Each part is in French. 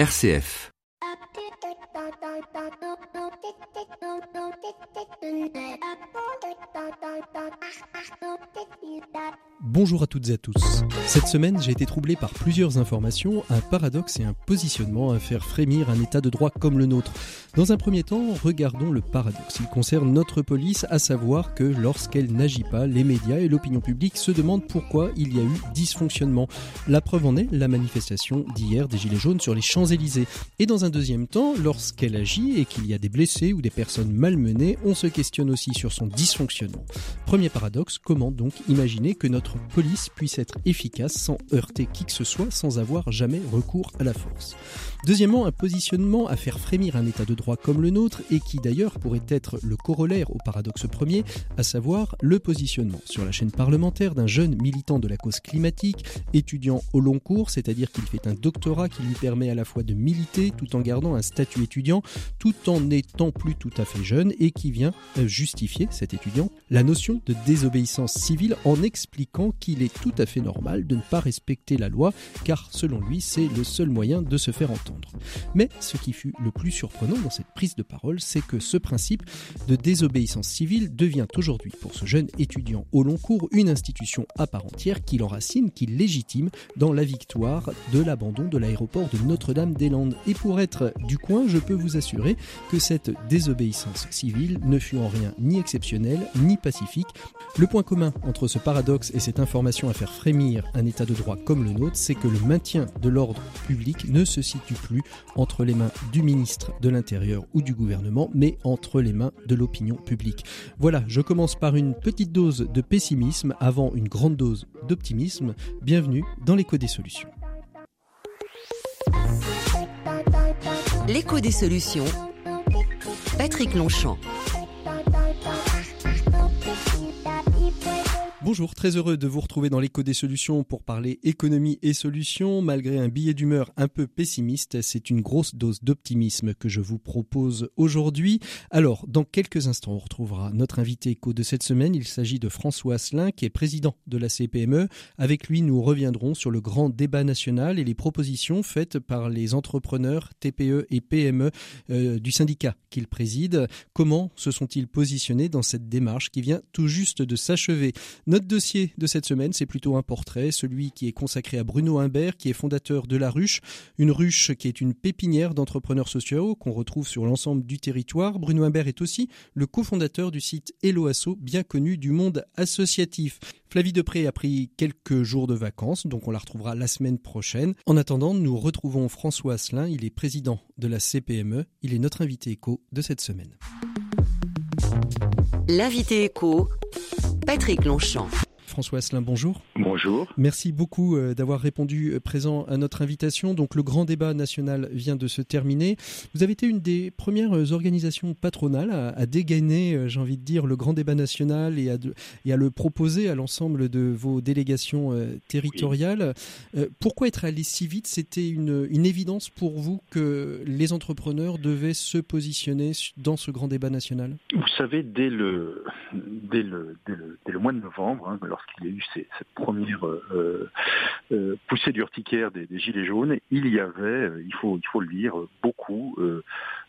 RCF. Bonjour à toutes et à tous. Cette semaine, j'ai été troublé par plusieurs informations, un paradoxe et un positionnement à faire frémir un état de droit comme le nôtre. Dans un premier temps, regardons le paradoxe. Il concerne notre police, à savoir que lorsqu'elle n'agit pas, les médias et l'opinion publique se demandent pourquoi il y a eu dysfonctionnement. La preuve en est la manifestation d'hier des Gilets jaunes sur les Champs-Élysées. Et dans un deuxième temps, lorsqu'elle agit et qu'il y a des blessés ou des personnes malmenées, on se questionne aussi sur son dysfonctionnement. Premier paradoxe, comment donc imaginer que notre police puisse être efficace sans heurter qui que ce soit, sans avoir jamais recours à la force? Deuxièmement, un positionnement à faire frémir un état de droit comme le nôtre et qui d'ailleurs pourrait être le corollaire au paradoxe premier, à savoir le positionnement sur la chaîne parlementaire d'un jeune militant de la cause climatique, étudiant au long cours, c'est-à-dire qu'il fait un doctorat qui lui permet à la fois de militer tout en gardant un statut étudiant, tout en n'étant plus tout à fait jeune et qui vient euh, justifier, cet étudiant, la notion de désobéissance civile en expliquant qu'il est tout à fait normal de ne pas respecter la loi, car selon lui, c'est le seul moyen de se faire entendre. Mais ce qui fut le plus surprenant cette prise de parole, c'est que ce principe de désobéissance civile devient aujourd'hui pour ce jeune étudiant au long cours une institution à part entière qui l'enracine, qui légitime dans la victoire de l'abandon de l'aéroport de Notre-Dame-des-Landes. Et pour être du coin, je peux vous assurer que cette désobéissance civile ne fut en rien ni exceptionnelle ni pacifique. Le point commun entre ce paradoxe et cette information à faire frémir un état de droit comme le nôtre, c'est que le maintien de l'ordre public ne se situe plus entre les mains du ministre de l'Intérieur ou du gouvernement, mais entre les mains de l'opinion publique. Voilà, je commence par une petite dose de pessimisme avant une grande dose d'optimisme. Bienvenue dans l'écho des solutions. L'écho des solutions. Patrick Longchamp. Bonjour, très heureux de vous retrouver dans l'écho des solutions pour parler économie et solutions. Malgré un billet d'humeur un peu pessimiste, c'est une grosse dose d'optimisme que je vous propose aujourd'hui. Alors, dans quelques instants, on retrouvera notre invité écho de cette semaine. Il s'agit de François Asselin, qui est président de la CPME. Avec lui, nous reviendrons sur le grand débat national et les propositions faites par les entrepreneurs TPE et PME euh, du syndicat qu'il préside. Comment se sont-ils positionnés dans cette démarche qui vient tout juste de s'achever? Dossier de cette semaine, c'est plutôt un portrait, celui qui est consacré à Bruno Imbert, qui est fondateur de La Ruche, une ruche qui est une pépinière d'entrepreneurs sociaux qu'on retrouve sur l'ensemble du territoire. Bruno Imbert est aussi le cofondateur du site Eloasso, bien connu du monde associatif. Flavie Depré a pris quelques jours de vacances, donc on la retrouvera la semaine prochaine. En attendant, nous retrouvons François Asselin, il est président de la CPME, il est notre invité éco de cette semaine. L'invité éco Patrick Longchamp. François Asselin, bonjour. Bonjour. Merci beaucoup euh, d'avoir répondu euh, présent à notre invitation. Donc le grand débat national vient de se terminer. Vous avez été une des premières euh, organisations patronales à, dégainer, j'ai envie de dire, le grand débat national et à, le proposer à l'ensemble de vos délégations territoriales. Pourquoi être allé si vite? C'était une, évidence pour vous que les entrepreneurs devaient se positionner dans ce grand débat national? Vous savez, dès le, dès le, dès le, mois de novembre, hein, lorsqu'il y a eu cette première euh, euh, poussée d'urticaire des, des, Gilets jaunes, il y avait, euh, il faut le dire, beaucoup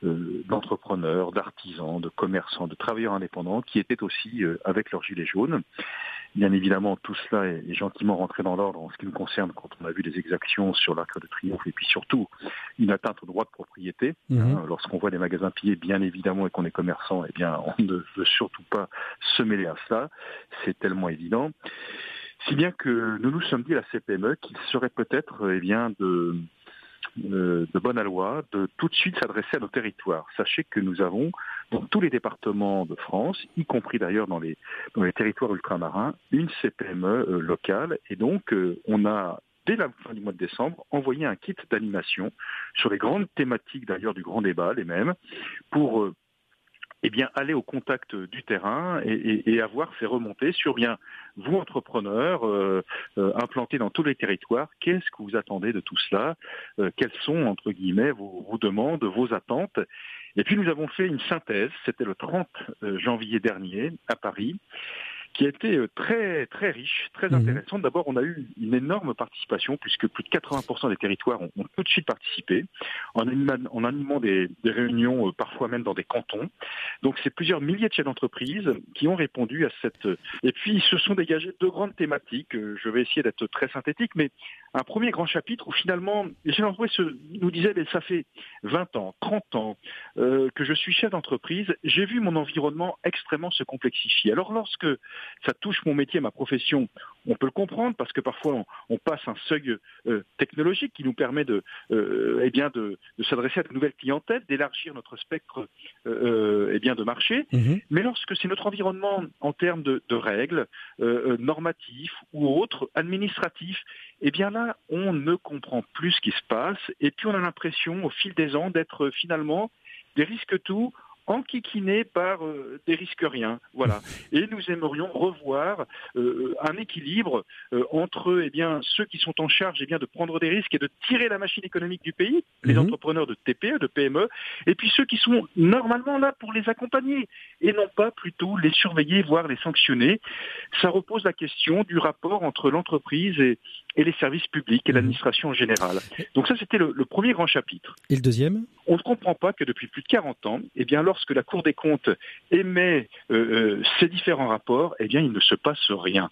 d'entrepreneurs, d'artisans, de commerçants, de travailleurs indépendants qui étaient aussi avec leurs Gilets jaunes. Bien évidemment, tout cela est, gentiment rentré dans l'ordre en ce qui nous concerne quand on a vu des exactions sur l'Arc de Triomphe et puis surtout une atteinte au droit de propriété. Mhm. Hein, lorsqu'on voit des magasins pillés, bien évidemment, et qu'on est commerçant, eh bien, on ne veut surtout pas se mêler à cela. C'est tellement évident. Si bien que nous nous sommes dit à la CPME qu'il serait peut-être eh bien de euh, de bonne loi de tout de suite s'adresser à nos territoires. Sachez que nous avons dans tous les départements de France, y compris d'ailleurs dans les, territoires ultramarins, une CPME euh, locale. Et donc, euh, on a dès la fin du mois de décembre, envoyé un kit d'animation sur les grandes thématiques d'ailleurs du grand débat, les mêmes, pour eh bien, aller au contact du terrain et, avoir fait remonter sur bien vous entrepreneurs euh, euh, implantés dans tous les territoires, qu'est-ce que vous attendez de tout cela? Euh, Quelles sont entre guillemets vos, vos, demandes, vos attentes? Et puis nous avons fait une synthèse. C'était le 30 janvier dernier à Paris. Qui a été euh, très très riche, très mhm. intéressante. D'abord, on a eu une énorme participation puisque plus de 80% des territoires ont, tout de suite participé en, animant, des, réunions, euh, parfois même dans des cantons. Donc, c'est plusieurs milliers de chefs d'entreprise qui ont répondu à cette. Et puis, ils se sont dégagés deux grandes thématiques. Je vais essayer d'être très synthétique, mais un premier grand chapitre où finalement les chefs d'entreprise nous disaient mais ça fait 20 ans, 30 ans euh, que je suis chef d'entreprise, j'ai vu mon environnement extrêmement se complexifier. Alors lorsque ça touche mon métier, ma profession, on peut le comprendre parce que parfois on, passe un seuil euh, technologique qui nous permet de, euh, eh bien de, s'adresser à de nouvelles clientèles, d'élargir notre spectre eh bien de marché. Mhm. Mais lorsque c'est notre environnement en termes de, de règles normatifs ou autres, administratifs, eh bien là, on ne comprend plus ce qui se passe et puis on a l'impression au fil des ans d'être finalement des risques tout enquiquinés par euh, des risques rien. Voilà. Et nous aimerions revoir euh, un équilibre euh, entre eh bien, ceux qui sont en charge eh bien, de prendre des risques et de tirer la machine économique du pays, les mhm. entrepreneurs de TPE, de PME, et puis ceux qui sont normalement là pour les accompagner et non pas plutôt les surveiller, voire les sanctionner. Ça repose la question du rapport entre l'entreprise et, et les services publics et mhm. l'administration en général. Donc ça, c'était le, premier grand chapitre. Et le deuxième? On ne comprend pas que depuis plus de 40 ans, eh bien, lorsque la Cour des comptes émet euh, euh, ces différents rapports, eh bien, il ne se passe rien.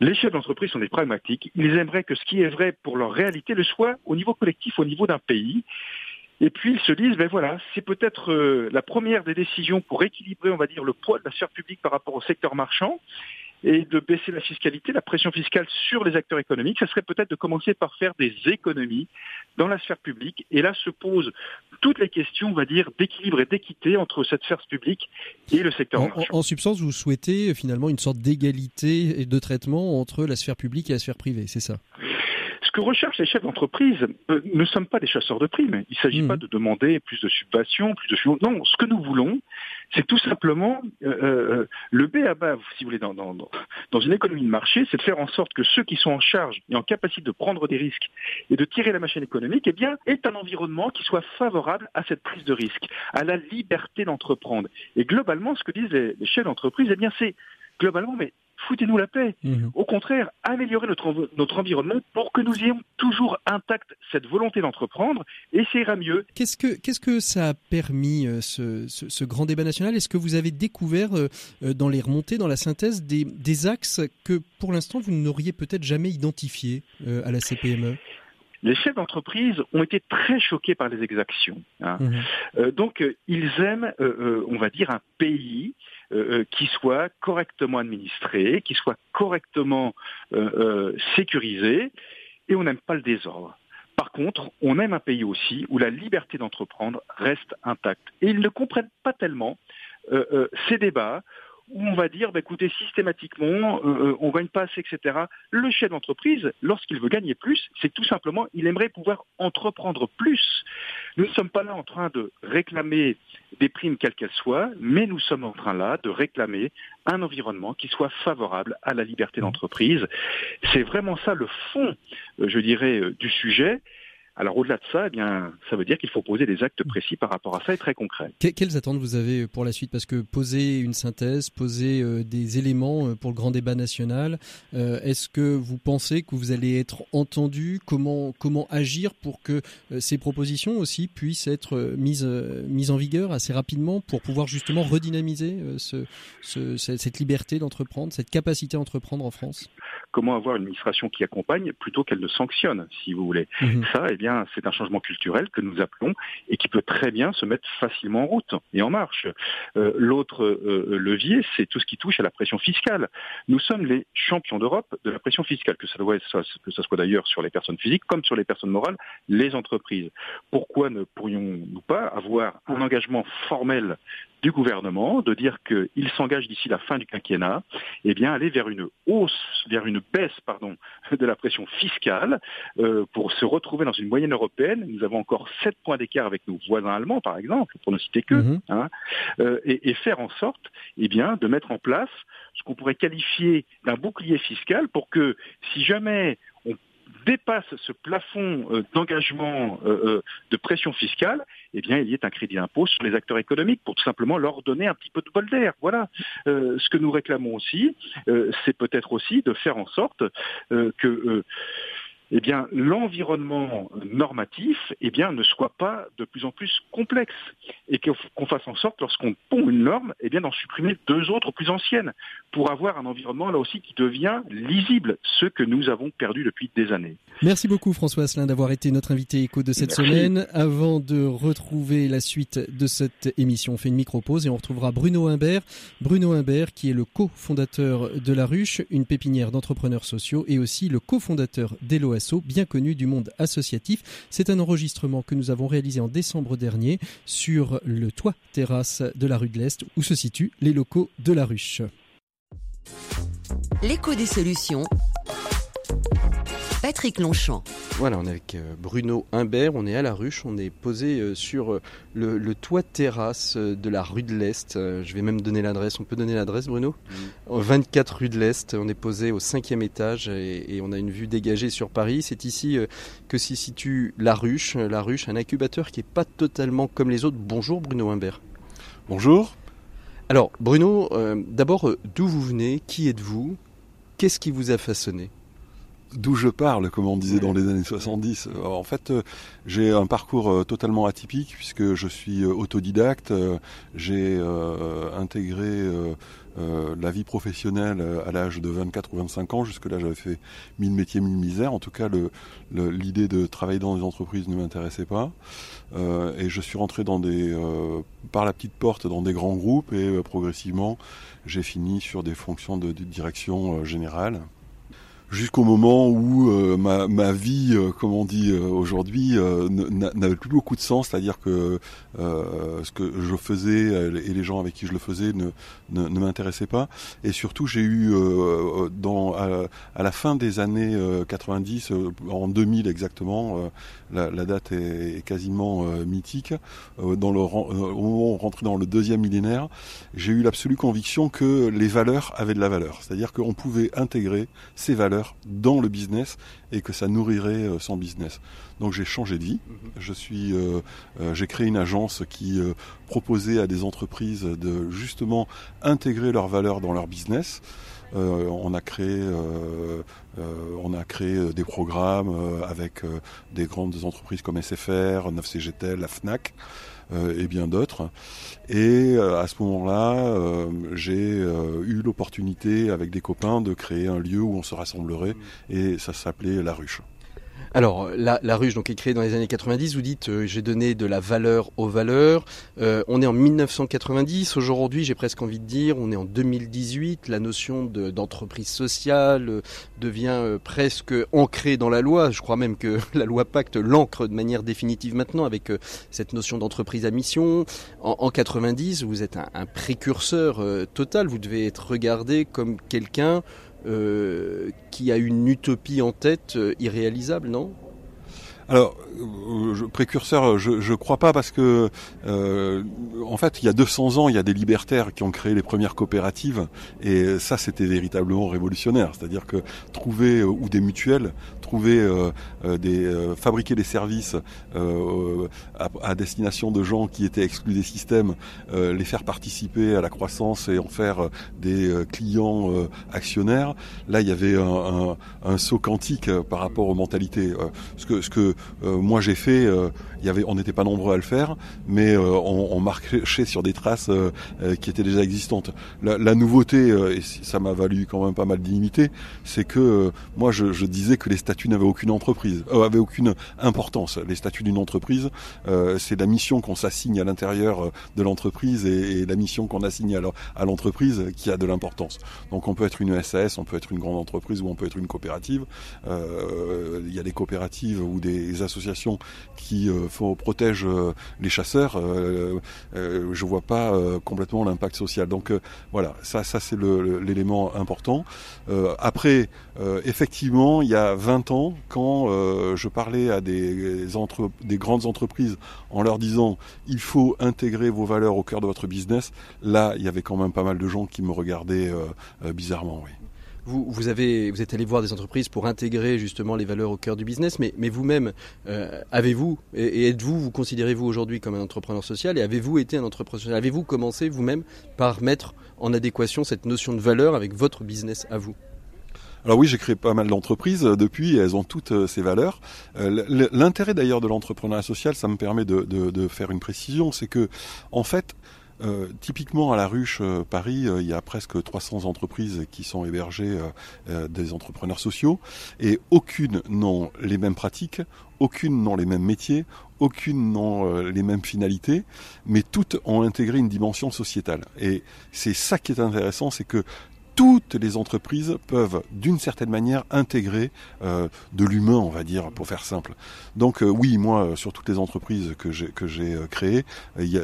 Les chefs d'entreprise sont des pragmatiques. Ils aimeraient que ce qui est vrai pour leur réalité le soit au niveau collectif, au niveau d'un pays. Et puis ils se disent, ben voilà, c'est peut-être euh, la première des décisions pour équilibrer, on va dire, le poids de la sphère publique par rapport au secteur marchand et de baisser la fiscalité, la pression fiscale sur les acteurs économiques, ça serait peut-être de commencer par faire des économies dans la sphère publique. Et là se posent toutes les questions, on va dire, d'équilibre et d'équité entre cette sphère publique et le secteur en, en, substance, vous souhaitez finalement une sorte d'égalité et de traitement entre la sphère publique et la sphère privée, c'est ça? Ce que recherchent les chefs d'entreprise, euh, ne sommes pas des chasseurs de primes. Il ne s'agit mmh. pas de demander plus de subventions, plus de Non, ce que nous voulons, c'est tout simplement euh, euh, le B à bas, si vous voulez, dans, dans, dans une économie de marché, c'est de faire en sorte que ceux qui sont en charge et en capacité de prendre des risques et de tirer la machine économique, eh bien, est un environnement qui soit favorable à cette prise de risque, à la liberté d'entreprendre. Et globalement, ce que disent les, les chefs d'entreprise, eh bien, c'est globalement, mais foutez-nous la paix. Mhm. Au contraire, améliorer notre, notre environnement pour que nous ayons toujours intacte cette volonté d'entreprendre et ça ira mieux. Qu'est-ce que, qu'est-ce que ça a permis, euh, ce, ce, grand débat national? Est-ce que vous avez découvert euh, euh, dans les remontées, dans la synthèse, des, des axes que pour l'instant vous n'auriez peut-être jamais identifiés à la CPME les chefs d'entreprise ont été très choqués par les exactions. Hein. Mhm. donc, ils aiment, on va dire, un pays euh, euh, qui soit correctement administré, qui soit correctement euh, sécurisé, et on n'aime pas le désordre. Par contre, on aime un pays aussi où la liberté d'entreprendre reste intacte. Et ils ne comprennent pas tellement ces débats où on va dire, bah, écoutez, systématiquement, euh, euh, on ne gagne pas assez, etc. Le chef d'entreprise, lorsqu'il veut gagner plus, c'est tout simplement, il aimerait pouvoir entreprendre plus. Nous ne sommes pas là en train de réclamer des primes quelles qu'elles soient, mais nous sommes en train là de réclamer un environnement qui soit favorable à la liberté d'entreprise. C'est vraiment ça le fond, euh, je dirais, du sujet. Alors au-delà de ça, eh bien, ça veut dire qu'il faut poser des actes précis par rapport à ça et très concrets. quelles attentes vous avez pour la suite? Parce que poser une synthèse, poser euh, des éléments euh, pour le grand débat national, euh, est-ce que vous pensez que vous allez être entendu? Comment, comment agir pour que ces propositions aussi puissent être mises, mises en vigueur assez rapidement pour pouvoir justement redynamiser ce, cette liberté d'entreprendre, cette capacité à entreprendre en France? Comment avoir une administration qui accompagne plutôt qu'elle ne sanctionne, si vous voulez. Mhm. Ça, eh bien, c'est un changement culturel que nous appelons et qui peut très bien se mettre facilement en route et en marche. Euh, l'autre euh, levier, c'est tout ce qui touche à la pression fiscale. Nous sommes les champions d'Europe de la pression fiscale, que ça, doit que ça soit d'ailleurs sur les personnes physiques comme sur les personnes morales, les entreprises. Pourquoi ne pourrions-nous pas avoir un engagement formel du gouvernement de dire qu'il s'engage d'ici la fin du quinquennat, eh bien aller vers une hausse, vers une baisse, pardon, de la pression fiscale euh, pour se retrouver dans une moyenne européenne. Nous avons encore 7 points d'écart avec nos voisins allemands, par exemple, pour ne citer que, hein, euh, et, et, faire en sorte, eh bien, de mettre en place ce qu'on pourrait qualifier d'un bouclier fiscal pour que, si jamais dépasse ce plafond euh, d'engagement de pression fiscale, eh bien, il y ait un crédit d'impôt sur les acteurs économiques pour tout simplement leur donner un petit peu de bol d'air. Voilà. ce que nous réclamons aussi, c'est peut-être aussi de faire en sorte que eh bien, l'environnement normatif eh bien, ne soit pas de plus en plus complexe et qu'on fasse en sorte, lorsqu'on pond une norme, eh bien, d'en supprimer deux autres plus anciennes pour avoir un environnement là aussi qui devient lisible, ce que nous avons perdu depuis des années. Merci beaucoup François Asselin d'avoir été notre invité écho de cette semaine. Avant de retrouver la suite de cette émission, on fait une micro-pause et on retrouvera Bruno Imbert. Bruno Imbert qui est le cofondateur de La Ruche, une pépinière d'entrepreneurs sociaux et aussi le cofondateur d'Eloa bien connu du monde associatif. C'est un enregistrement que nous avons réalisé en décembre dernier sur le toit terrasse de la rue de l'Est où se situent les locaux de la ruche. L'écho des solutions. Patrick Longchamp. Voilà, on est avec euh, Bruno Imbert, on est à la ruche, on est posé euh, sur euh, le, toit terrasse de la rue de l'Est. Je vais même donner l'adresse, on peut donner l'adresse Bruno? 24 rue de l'Est, on est posé au cinquième étage et, on a une vue dégagée sur Paris. C'est ici que s'y situe la ruche, la ruche, un incubateur qui n'est pas totalement comme les autres. Bonjour Bruno Imbert. Bonjour. Alors Bruno, d'abord d'où vous venez, qui êtes-vous, qu'est-ce qui vous a façonné? D'où je parle, comme on disait dans les années 70. Euh, en fait, euh, j'ai un parcours euh, totalement atypique puisque je suis autodidacte. J'ai intégré la vie professionnelle à l'âge de 24 ou 25 ans. Jusque-là, j'avais fait mille métiers, mille misères. En tout cas, l'idée de travailler dans des entreprises ne m'intéressait pas. et je suis rentré dans des, par la petite porte dans des grands groupes et progressivement, j'ai fini sur des fonctions de direction générale jusqu'au moment où euh, ma, ma, vie, euh, comme on dit euh, aujourd'hui, n'avait plus beaucoup de sens, c'est-à-dire que ce que je faisais et les gens avec qui je le faisais ne, ne, ne m'intéressaient pas. Et surtout, j'ai eu, dans, à, la fin des années 90, en 2000 exactement, la, la, date est, quasiment mythique, dans le, au moment où on rentrait dans le deuxième millénaire, j'ai eu l'absolue conviction que les valeurs avaient de la valeur, c'est-à-dire qu'on pouvait intégrer ces valeurs dans le business et que ça nourrirait euh, son business. Donc j'ai changé de vie. Mhm. Je suis, euh, euh, j'ai créé une agence qui proposait à des entreprises de justement intégrer leurs valeurs dans leur business. On a créé, on a créé des programmes avec des grandes entreprises comme SFR, 9CGTL, la Fnac. et bien d'autres. Et à ce moment-là, j'ai eu l'opportunité avec des copains de créer un lieu où on se rassemblerait mmh. et ça s'appelait La Ruche. Alors, la, la, ruche donc, est créée dans les années 90. Vous dites, euh, j'ai donné de la valeur aux valeurs. Euh, on est en 1990. Aujourd'hui, j'ai presque envie de dire, on est en 2018. La notion d'entreprise sociale euh, devient presque ancrée dans la loi. Je crois même que la loi Pacte l'ancre de manière définitive maintenant avec cette notion d'entreprise à mission. En, en, 90, vous êtes un, un précurseur total. Vous devez être regardé comme quelqu'un euh, qui a une utopie en tête euh, irréalisable, non? Alors, euh, précurseur, je ne crois pas parce que, en fait, il y a 200 ans, il y a des libertaires qui ont créé les premières coopératives et ça, c'était véritablement révolutionnaire. C'est-à-dire que trouver ou des mutuelles, trouver des, fabriquer des services à, destination de gens qui étaient exclus des systèmes, les faire participer à la croissance et en faire des clients actionnaires. Là, il y avait un, un, saut quantique par rapport aux mentalités. ce que, ce que euh, moi j'ai fait, euh, y avait, on n'était pas nombreux à le faire, mais euh, on, on, marchait sur des traces qui étaient déjà existantes. La, la nouveauté, et ça m'a valu quand même pas mal d'inimité, c'est que moi je, je, disais que les statuts n'avaient aucune entreprise, avaient aucune importance. Les statuts d'une entreprise, c'est la mission qu'on s'assigne à l'intérieur de l'entreprise et, et, la mission qu'on assigne à l'entreprise qui a de l'importance. Donc on peut être une SAS, on peut être une grande entreprise ou on peut être une coopérative. Il y a des coopératives ou des associations qui euh, protègent euh, les chasseurs, euh, je vois pas complètement l'impact social. Donc voilà, ça, ça c'est l'élément important. après, effectivement, il y a 20 ans, quand je parlais à des, entre, des grandes entreprises en leur disant il faut intégrer vos valeurs au cœur de votre business, là, il y avait quand même pas mal de gens qui me regardaient bizarrement. Oui. Vous, vous, êtes allé voir des entreprises pour intégrer justement les valeurs au cœur du business, mais, vous-même, euh, avez-vous et, êtes-vous, vous considérez-vous aujourd'hui comme un entrepreneur social et avez-vous été un entrepreneur social? Avez-vous commencé vous-même par mettre en adéquation cette notion de valeur avec votre business à vous? Alors oui, j'ai créé pas mal d'entreprises euh, depuis, elles ont toutes euh, ces valeurs. L'intérêt d'ailleurs de l'entrepreneuriat social, ça me permet de, de, de faire une précision, c'est que en fait, euh, typiquement à la ruche euh, Paris, euh, il y a presque 300 entreprises qui sont hébergées des entrepreneurs sociaux et aucune n'ont les mêmes pratiques, aucune n'ont les mêmes métiers, aucune n'ont les mêmes finalités, mais toutes ont intégré une dimension sociétale. Et c'est ça qui est intéressant, c'est que toutes les entreprises peuvent d'une certaine manière intégrer euh, de l'humain, on va dire, pour faire simple. Donc euh, oui, moi, sur toutes les entreprises que j'ai euh, créées,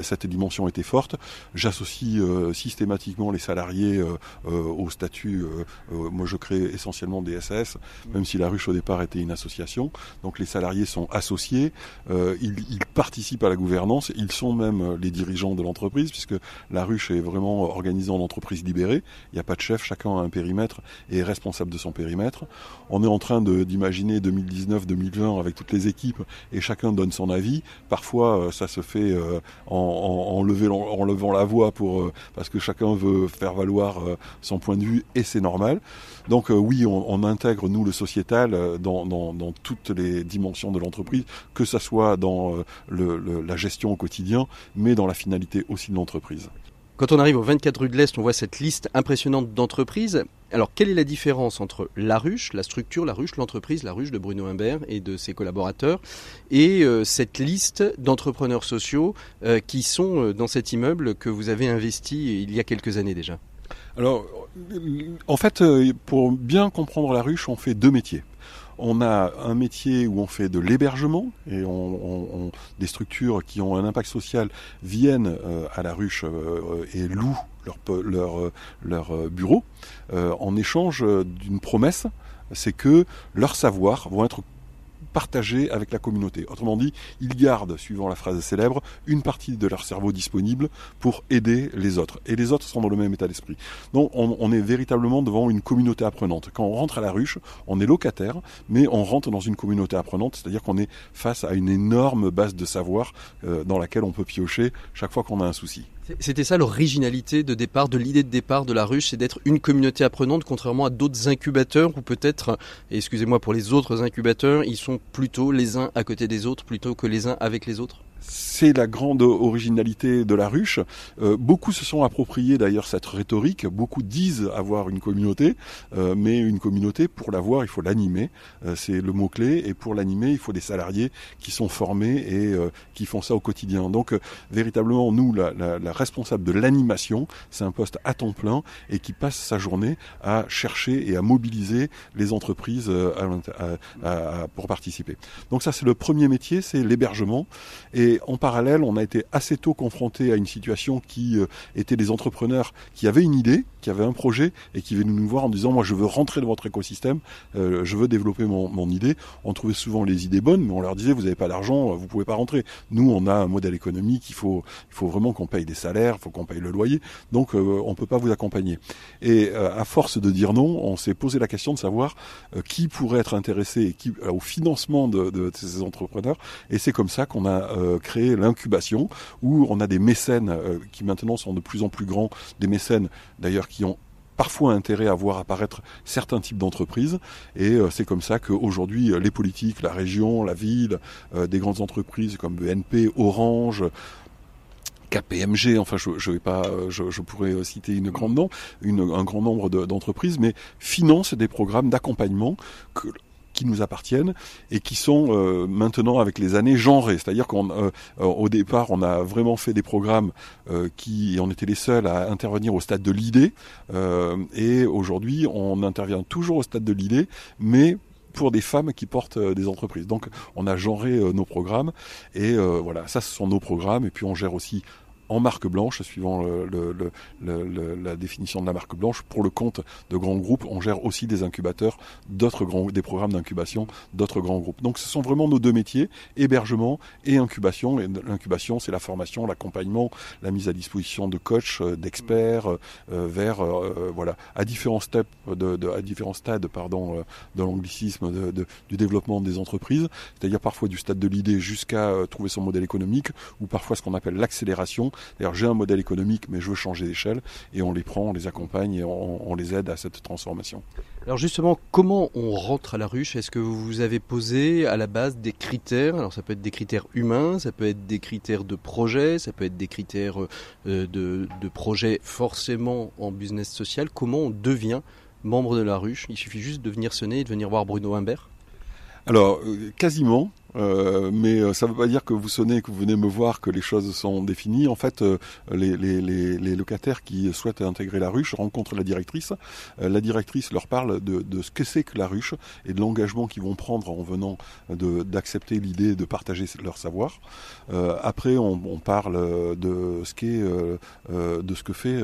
cette dimension était forte. J'associe systématiquement les salariés au statut. moi, je crée essentiellement des même si la ruche au départ était une association. Donc les salariés sont associés, ils, ils participent à la gouvernance, ils sont même les dirigeants de l'entreprise, puisque la ruche est vraiment organisée en entreprise libérée. Il n'y a pas de chef chacun a un périmètre et est responsable de son périmètre. On est en train d'imaginer 2019-2020 avec toutes les équipes et chacun donne son avis. Parfois, euh, ça se fait euh, en, levant la voix euh, parce que chacun veut faire valoir son point de vue et c'est normal. Donc oui, on, intègre nous le sociétal dans, toutes les dimensions de l'entreprise, que ce soit dans la gestion au quotidien, mais dans la finalité aussi de l'entreprise. Quand on arrive au 24 rue de l'Est, on voit cette liste impressionnante d'entreprises. Alors, quelle est la différence entre la ruche, la structure, la ruche, l'entreprise, la ruche de Bruno Imbert et de ses collaborateurs, et euh, cette liste d'entrepreneurs sociaux euh, qui sont euh, dans cet immeuble que vous avez investi il y a quelques années déjà? Alors, en fait, pour bien comprendre la ruche, on fait deux métiers. On a un métier où on fait de l'hébergement et on, des structures qui ont un impact social viennent euh, à la ruche euh, et louent leur, leur, leur bureau. Euh, en échange d'une promesse, c'est que leurs savoirs vont être partagés avec la communauté. Autrement dit, ils gardent, suivant la phrase célèbre, une partie de leur cerveau disponible pour aider les autres. Et les autres sont dans le même état d'esprit. Donc on, est véritablement devant une communauté apprenante. Quand on rentre à la ruche, on est locataire, mais on rentre dans une communauté apprenante, c'est-à-dire qu'on est face à une énorme base de savoir euh, dans laquelle on peut piocher chaque fois qu'on a un souci. C'était ça l'originalité de départ, de l'idée de départ de la ruche, c'est d'être une communauté apprenante, contrairement à d'autres incubateurs où peut-être, excusez-moi pour les autres incubateurs, ils sont plutôt les uns à côté des autres plutôt que les uns avec les autres c'est la grande originalité de la ruche. Euh, beaucoup se sont appropriés d'ailleurs cette rhétorique. Beaucoup disent avoir une communauté, euh, mais une communauté, pour l'avoir, il faut l'animer. Euh, c'est le mot-clé. Et pour l'animer, il faut des salariés qui sont formés et qui font ça au quotidien. Donc, véritablement, nous, la, responsable de l'animation, c'est un poste à temps plein et qui passe sa journée à chercher et à mobiliser les entreprises pour participer. Donc ça, c'est le premier métier, c'est l'hébergement. Et en parallèle, on a été assez tôt confronté à une situation qui euh, était des entrepreneurs qui avaient une idée, qui avaient un projet et qui venaient nous voir en disant moi je veux rentrer dans votre écosystème, euh, je veux développer mon, idée. On trouvait souvent les idées bonnes, mais on leur disait vous n'avez pas d'argent, vous pouvez pas rentrer. Nous, on a un modèle économique, il faut, il faut vraiment qu'on paye des salaires, il faut qu'on paye le loyer, donc euh, on peut pas vous accompagner. Et à force de dire non, on s'est posé la question de savoir qui pourrait être intéressé et au financement de, ces entrepreneurs. Et c'est comme ça qu'on a créer l'incubation, où on a des mécènes euh, qui maintenant sont de plus en plus grands, des mécènes d'ailleurs qui ont parfois intérêt à voir apparaître certains types d'entreprises. Et euh, c'est comme ça qu'aujourd'hui, les politiques, la région, la ville, euh, des grandes entreprises comme BNP, Orange, KPMG, enfin je, je vais pas, je, pourrais citer une grande nom, une, un grand nombre d'entreprises, mais financent des programmes d'accompagnement qui nous appartiennent et qui sont euh, maintenant avec les années genrés. C'est-à-dire qu'au euh, euh, départ, on a vraiment fait des programmes qui, on était les seuls à intervenir au stade de l'idée, et aujourd'hui, on intervient toujours au stade de l'idée, mais pour des femmes qui portent des entreprises. Donc on a genré nos programmes et voilà, ça ce sont nos programmes et puis on gère aussi en marque blanche, suivant le, la définition de la marque blanche. Pour le compte de grands groupes, on gère aussi des incubateurs, d'autres grands, des programmes d'incubation d'autres grands groupes. Donc ce sont vraiment nos deux métiers, hébergement et incubation. Et l'incubation, c'est la formation, l'accompagnement, la mise à disposition de coachs, euh, d'experts, euh, euh, vers voilà à différents steps, de, à différents stades, pardon, de l'anglicisme, de, du développement des entreprises. C'est-à-dire parfois du stade de l'idée jusqu'à trouver son modèle économique, ou parfois ce qu'on appelle l'accélération D'ailleurs, j'ai un modèle économique, mais je veux changer d'échelle, et on les prend, on les accompagne et on, les aide à cette transformation. Alors justement, comment on rentre à la ruche? Est-ce que vous avez posé à la base des critères? Alors ça peut être des critères humains, ça peut être des critères de projet, ça peut être des critères euh, de, de projet forcément en business social. Comment on devient membre de la ruche? Il suffit juste de venir sonner et de venir voir Bruno Humbert? Alors, euh, quasiment. Euh, mais euh, ça ne veut pas dire que vous sonnez, que vous venez me voir, que les choses sont définies. En fait, euh, les, les, les, locataires qui souhaitent intégrer la ruche rencontrent la directrice. la directrice leur parle de, de ce que c'est que la ruche et de l'engagement qu'ils vont prendre en venant d'accepter l'idée de partager leur savoir. après, on, on, parle de ce qu'est, de ce que fait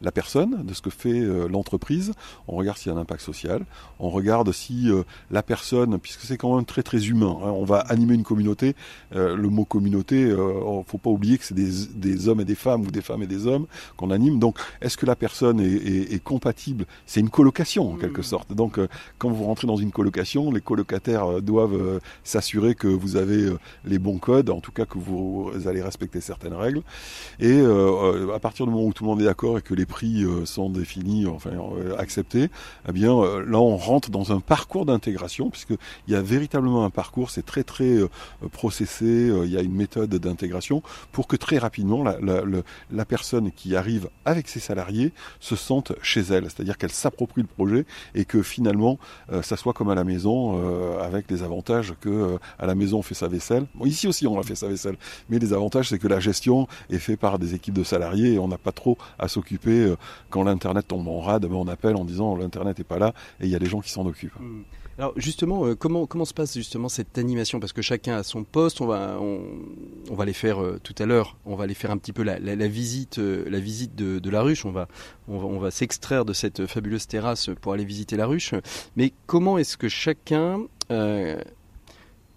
la personne, de ce que fait l'entreprise. On regarde s'il y a un impact social. On regarde si la personne, puisque c'est quand même très très humain. Hein, on va animer une communauté. Euh, le mot communauté, il euh, faut pas oublier que c'est des, hommes et des femmes ou des femmes et des hommes qu'on anime. Donc, est-ce que la personne est, compatible? C'est une colocation en quelque mmh. sorte. Donc, euh, quand vous rentrez dans une colocation, les colocataires doivent s'assurer que vous avez les bons codes, en tout cas que vous allez respecter certaines règles. Et à partir du moment où tout le monde est d'accord et que les prix sont définis, enfin acceptés, eh bien là on rentre dans un parcours d'intégration puisqu'il y a véritablement un parcours c'est très très euh, processé, euh, il y a une méthode d'intégration pour que très rapidement la, personne qui arrive avec ses salariés se sente chez elle, c'est-à-dire qu'elle s'approprie le projet et que finalement euh, ça soit comme à la maison avec les avantages que à la maison on fait sa vaisselle. ici aussi on a fait sa vaisselle, mais les avantages c'est que la gestion est faite par des équipes de salariés et on n'a pas trop à s'occuper quand l'internet tombe en rade, ben, on appelle en disant l'internet n'est pas là et il y a des gens qui s'en occupent. Mmh. Alors justement, euh, comment se passe justement cette animation? Parce que chacun a son poste. On va on, va les faire euh, tout à l'heure. On va aller faire un petit peu la, visite euh, la visite de, la ruche. On va on va, s'extraire de cette fabuleuse terrasse pour aller visiter la ruche. Mais comment est-ce que chacun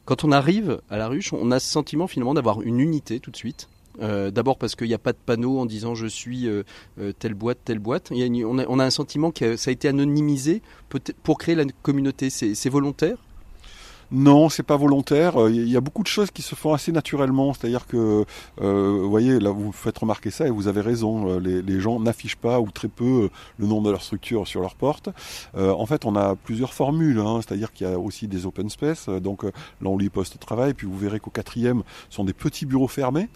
quand on arrive à la ruche, on a ce sentiment finalement d'avoir une unité tout de suite? Euh, d'abord parce qu'il n'y a pas de panneau en disant je suis euh, euh, telle boîte, telle boîte. on, a, on, a, un sentiment que ça a été anonymisé pour créer la communauté. C'est volontaire non, c'est pas volontaire. Il euh, y a beaucoup de choses qui se font assez naturellement. C'est-à-dire que, euh, vous voyez, là, vous faites remarquer ça et vous avez raison. Euh, les, gens n'affichent pas ou très peu le nom de leur structure sur leur porte. en fait, on a plusieurs formules. Hein, C'est-à-dire qu'il y a aussi des open space. Donc là, on lit poste travail. Puis vous verrez qu'au quatrième, ce sont des petits bureaux fermés.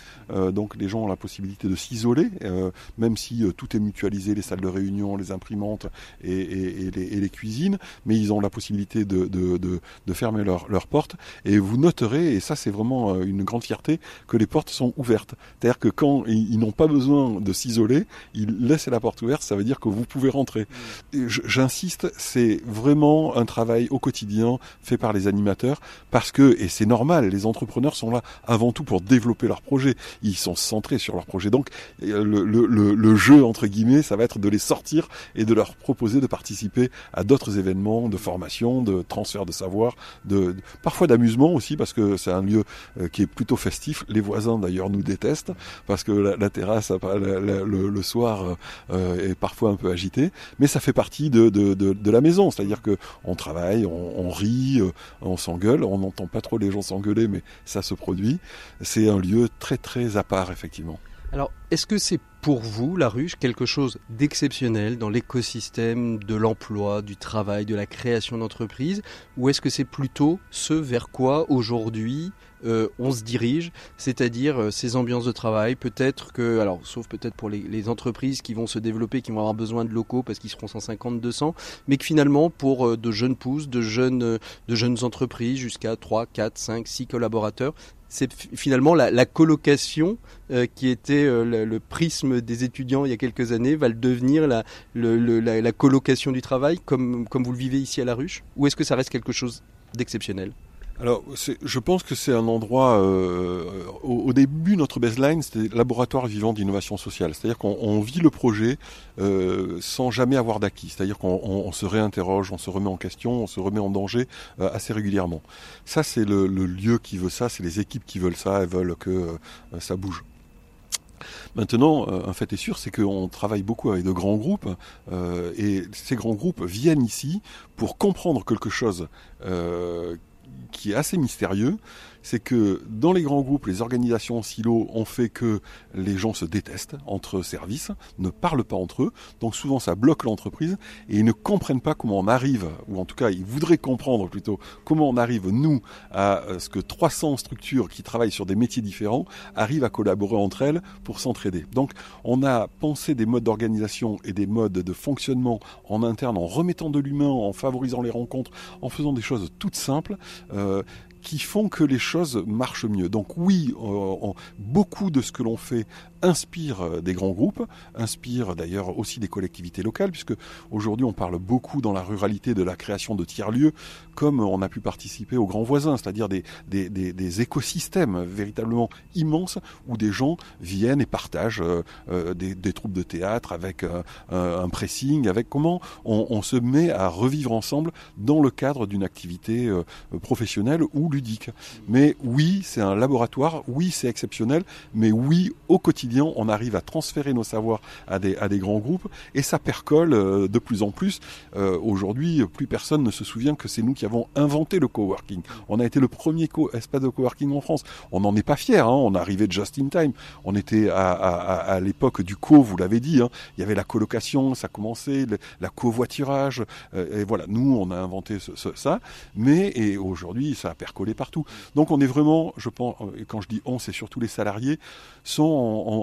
donc les gens ont la possibilité de s'isoler, même si tout est mutualisé, les salles de réunion, les imprimantes et, les, cuisines. Mais ils ont la possibilité de fermer leur leurs portes et vous noterez, et ça c'est vraiment euh, une grande fierté, que les portes sont ouvertes. C'est-à-dire que quand ils, n'ont pas besoin de s'isoler, ils laissent la porte ouverte, ça veut dire que vous pouvez rentrer. J'insiste, c'est vraiment un travail au quotidien fait par les animateurs parce que, et c'est normal, les entrepreneurs sont là avant tout pour développer leur projet. Ils sont centrés sur leur projet. Donc euh, le, le, le jeu, entre guillemets, ça va être de les sortir et de leur proposer de participer à d'autres événements de formation, de transfert de savoir, de, parfois d'amusement aussi parce que c'est un lieu euh, qui est plutôt festif. Les voisins d'ailleurs nous détestent parce que la, terrasse le, soir euh, euh, est parfois un peu agitée, mais ça fait partie de, de, la maison, c'est-à-dire que on travaille, on, rit, on s'engueule, on n'entend pas trop les gens s'engueuler, mais ça se produit. C'est un lieu très très à part effectivement. Alors, est-ce que c'est pour vous, la ruche, quelque chose d'exceptionnel dans l'écosystème de l'emploi, du travail, de la création d'entreprises Ou est-ce que c'est plutôt ce vers quoi aujourd'hui euh, on se dirige, c'est-à-dire euh, ces ambiances de travail. Peut-être que, alors, sauf peut-être pour les, entreprises qui vont se développer, qui vont avoir besoin de locaux parce qu'ils seront 150, 200, mais que finalement, pour euh, de jeunes pousses, de jeunes, de jeunes entreprises jusqu'à 3, 4, 5, 6 collaborateurs, c'est finalement la, colocation qui était le, prisme des étudiants il y a quelques années va le devenir la, la, colocation du travail comme, comme vous le vivez ici à la ruche? Ou est-ce que ça reste quelque chose d'exceptionnel? Alors, je pense que c'est un endroit. Euh, au, début, notre baseline, c'était laboratoire vivant d'innovation sociale. C'est-à-dire qu'on vit le projet euh, sans jamais avoir d'acquis. C'est-à-dire qu'on se réinterroge, on se remet en question, on se remet en danger euh, assez régulièrement. Ça, c'est le, lieu qui veut ça, c'est les équipes qui veulent ça, elles veulent que ça bouge. Maintenant, un fait est sûr, c'est qu'on travaille beaucoup avec de grands groupes, et ces grands groupes viennent ici pour comprendre quelque chose qui est assez mystérieux, c'est que dans les grands groupes, les organisations en silo ont fait que les gens se détestent entre services, ne parlent pas entre eux, donc souvent ça bloque l'entreprise et ils ne comprennent pas comment on arrive, ou en tout cas ils voudraient comprendre plutôt comment on arrive nous à euh, ce que 300 structures qui travaillent sur des métiers différents arrivent à collaborer entre elles pour s'entraider. Donc on a pensé des modes d'organisation et des modes de fonctionnement en interne en remettant de l'humain, en favorisant les rencontres, en faisant des choses toutes simples. Euh, qui font que les choses marchent mieux. Donc oui, euh, beaucoup de ce que l'on fait inspire euh, des grands groupes, inspire d'ailleurs aussi des collectivités locales, puisque aujourd'hui on parle beaucoup dans la ruralité de la création de tiers-lieux, comme on a pu participer aux grands voisins, c'est-à-dire des, des, des, écosystèmes véritablement immenses où des gens viennent et partagent euh, euh, des, troupes de théâtre avec un pressing, avec comment on, on, se met à revivre ensemble dans le cadre d'une activité professionnelle ou ludique. Mais oui, c'est un laboratoire, oui, c'est exceptionnel, mais oui, au quotidien, on arrive à transférer nos savoirs à des, grands groupes et ça percole euh, de plus en plus. Euh, aujourd'hui, plus personne ne se souvient que c'est nous qui avons inventé le coworking. On a été le premier espace de coworking en France. On n'en est pas fier. Hein. On arrivait just in time. On était à, l'époque du co, vous l'avez dit. Hein. Il y avait la colocation, ça commençait, la covoiturage. Euh, et voilà, nous, on a inventé ça. Mais aujourd'hui, ça a percolé partout. Donc, on est vraiment, je pense, quand je dis on, c'est surtout les salariés, sont en,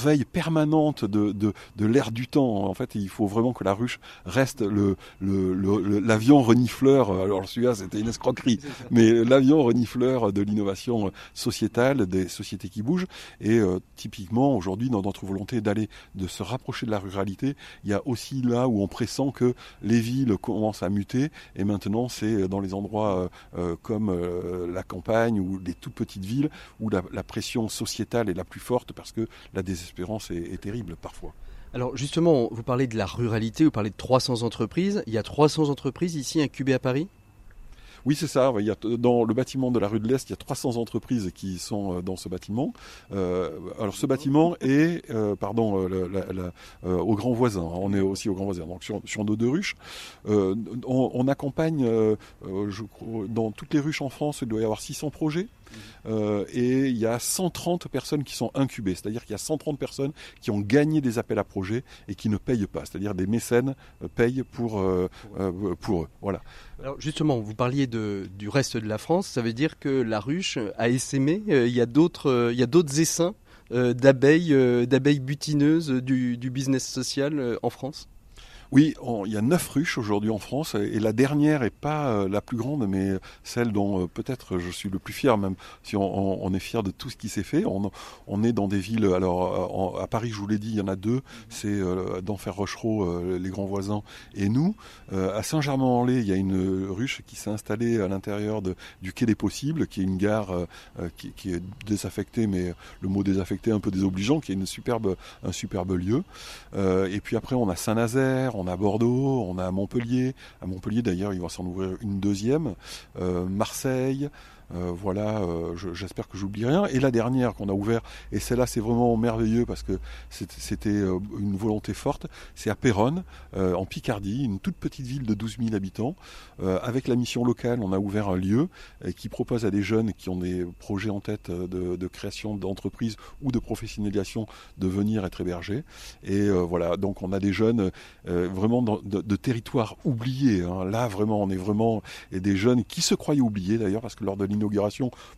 veille permanente de, de, l'air du temps. En fait, il faut vraiment que la ruche reste le, l'avion renifleur. Alors celui-là, c'était une escroquerie, mais l'avion renifleur de l'innovation sociétale, des sociétés qui bougent. Et euh, typiquement, aujourd'hui, dans notre volonté d'aller, de se rapprocher de la ruralité, il y a aussi là où on pressent que les villes commencent à muter. Et maintenant, c'est dans les endroits euh, euh, comme la campagne ou les toutes petites villes où la, la pression sociétale est la plus forte parce que la désespérance est, terrible parfois. Alors justement, vous parlez de la ruralité, vous parlez de 300 entreprises. Il y a 300 entreprises ici incubées à Paris? Oui, c'est ça. Il y a, dans le bâtiment de la rue de l'Est, il y a 300 entreprises qui sont euh, dans ce bâtiment. Euh, alors, ce bâtiment est, euh, pardon, au grand voisin. On est aussi au grand voisin. Donc, sur, sur nos deux ruches, on, accompagne, je dans toutes les ruches en France, il doit y avoir 600 projets. Euh, et il y a 130 personnes qui sont incubées, c'est-à-dire qu'il y a 130 personnes qui ont gagné des appels à projets et qui ne payent pas, c'est-à-dire des mécènes euh, payent pour, euh, pour eux. Voilà. Alors justement, vous parliez de, du reste de la France, ça veut dire que la ruche a essaimé, il y a d'autres, il y a d'autres essaims d'abeilles, d'abeilles butineuses du, du business social en France? Oui, il y a neuf ruches aujourd'hui en France et la dernière est pas euh, la plus grande, mais celle dont euh, peut-être je suis le plus fier, même si on, est fier de tout ce qui s'est fait. On, est dans des villes. Alors euh, à Paris, je vous l'ai dit, il y en a deux. C'est d'Enfer Rochereau, les grands voisins, et nous. à Saint-Germain-en-Laye, il y a une ruche qui s'est installée à l'intérieur du Quai des Possibles, qui est une gare qui, est désaffectée, mais le mot désaffecté un peu désobligeant, qui est une superbe, un superbe lieu. et puis après, on a Saint-Nazaire on a Bordeaux, on a Montpellier. À Montpellier d'ailleurs, il va s'en ouvrir une deuxième. Euh, Marseille, euh, voilà, euh, j'espère que j'oublie rien. Et la dernière qu'on a ouvert, et celle-là c'est vraiment merveilleux parce que c'était euh, une volonté forte, c'est à Péronne, en Picardie, une toute petite ville de 12 000 habitants. avec la mission locale, on a ouvert un lieu qui propose à des jeunes qui ont des projets en tête de, création d'entreprise ou de professionnalisation de venir être hébergés. Et voilà, donc on a des jeunes vraiment de, territoires oubliés. Hein. Là vraiment, on est vraiment et des jeunes qui se croyaient oubliés d'ailleurs parce que lors de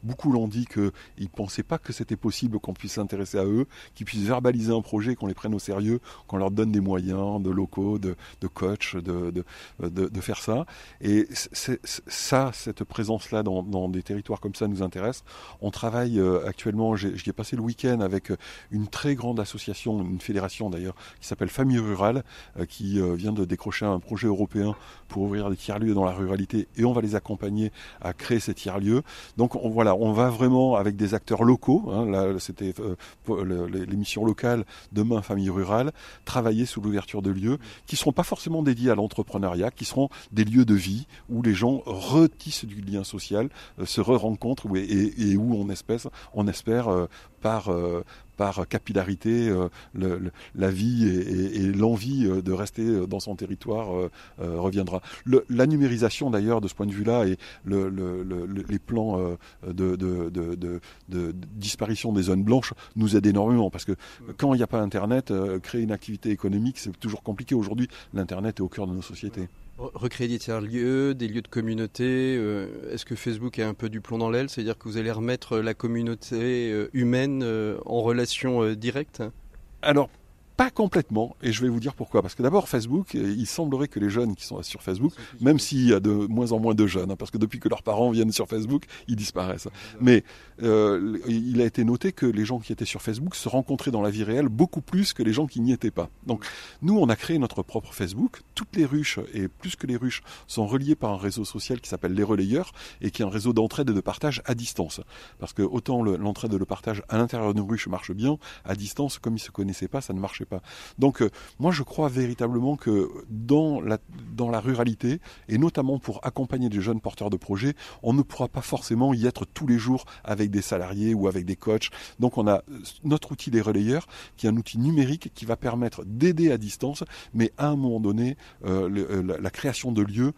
beaucoup l'ont dit qu'ils ne pensaient pas que c'était possible qu'on puisse s'intéresser à eux, qu'ils puissent verbaliser un projet, qu'on les prenne au sérieux, qu'on leur donne des moyens de locaux, de, de coach, de, de, de, faire ça. Et ça, cette présence-là dans, des territoires comme ça nous intéresse. On travaille euh, actuellement, j'y ai, passé le week-end avec une très grande association, une fédération d'ailleurs, qui s'appelle Famille Rurale, euh, qui euh, vient de décrocher un projet européen pour ouvrir des tiers-lieux dans la ruralité et on va les accompagner à créer ces tiers-lieux. Donc on, voilà, on va vraiment avec des acteurs locaux, hein, là c'était euh, l'émission locale Demain Famille Rurale, travailler sous l'ouverture de lieux qui ne seront pas forcément dédiés à l'entrepreneuriat, qui seront des lieux de vie où les gens retissent du lien social, se re-rencontrent et, où on espère, on espère par, par capillarité euh, la vie et, l'envie euh, de rester euh, dans son territoire reviendra. la numérisation d'ailleurs de ce point de vue-là et les plans de, de, disparition des zones blanches nous aident énormément parce que quand il n'y a pas Internet, créer une activité économique c'est toujours compliqué. Aujourd'hui, l'Internet est au cœur de nos sociétés. Recréer des tiers-lieux, des lieux de communauté. Euh, est-ce que Facebook a un peu du plomb dans l'aile? C'est-à-dire que vous allez remettre la communauté euh, humaine euh, en relation directe? Alors, pas complètement, et je vais vous dire pourquoi. Parce que d'abord, Facebook, il semblerait que les jeunes qui sont sur Facebook, même s'il y a de moins en moins de jeunes, hein, parce que depuis que leurs parents viennent sur Facebook, ils disparaissent. Mais euh, il a été noté que les gens qui étaient sur Facebook se rencontraient dans la vie réelle beaucoup plus que les gens qui n'y étaient pas. Donc nous, on a créé notre propre Facebook. Toutes les ruches, et plus que les ruches, sont reliées par un réseau social qui s'appelle Les Relayeurs, et qui est un réseau d'entraide et de partage à distance. Parce que autant l'entraide et le partage à l'intérieur d'une ruche marche bien, à distance, comme ils se connaissaient pas, ça ne marchait Donc euh, moi je crois véritablement que dans la, ruralité, et notamment pour accompagner des jeunes porteurs de projets, on ne pourra pas forcément y être tous les jours avec des salariés ou avec des coachs. Donc on a euh, notre outil des relayeurs, qui est un outil numérique qui va permettre d'aider à distance, mais à un moment donné, euh, la, création de lieux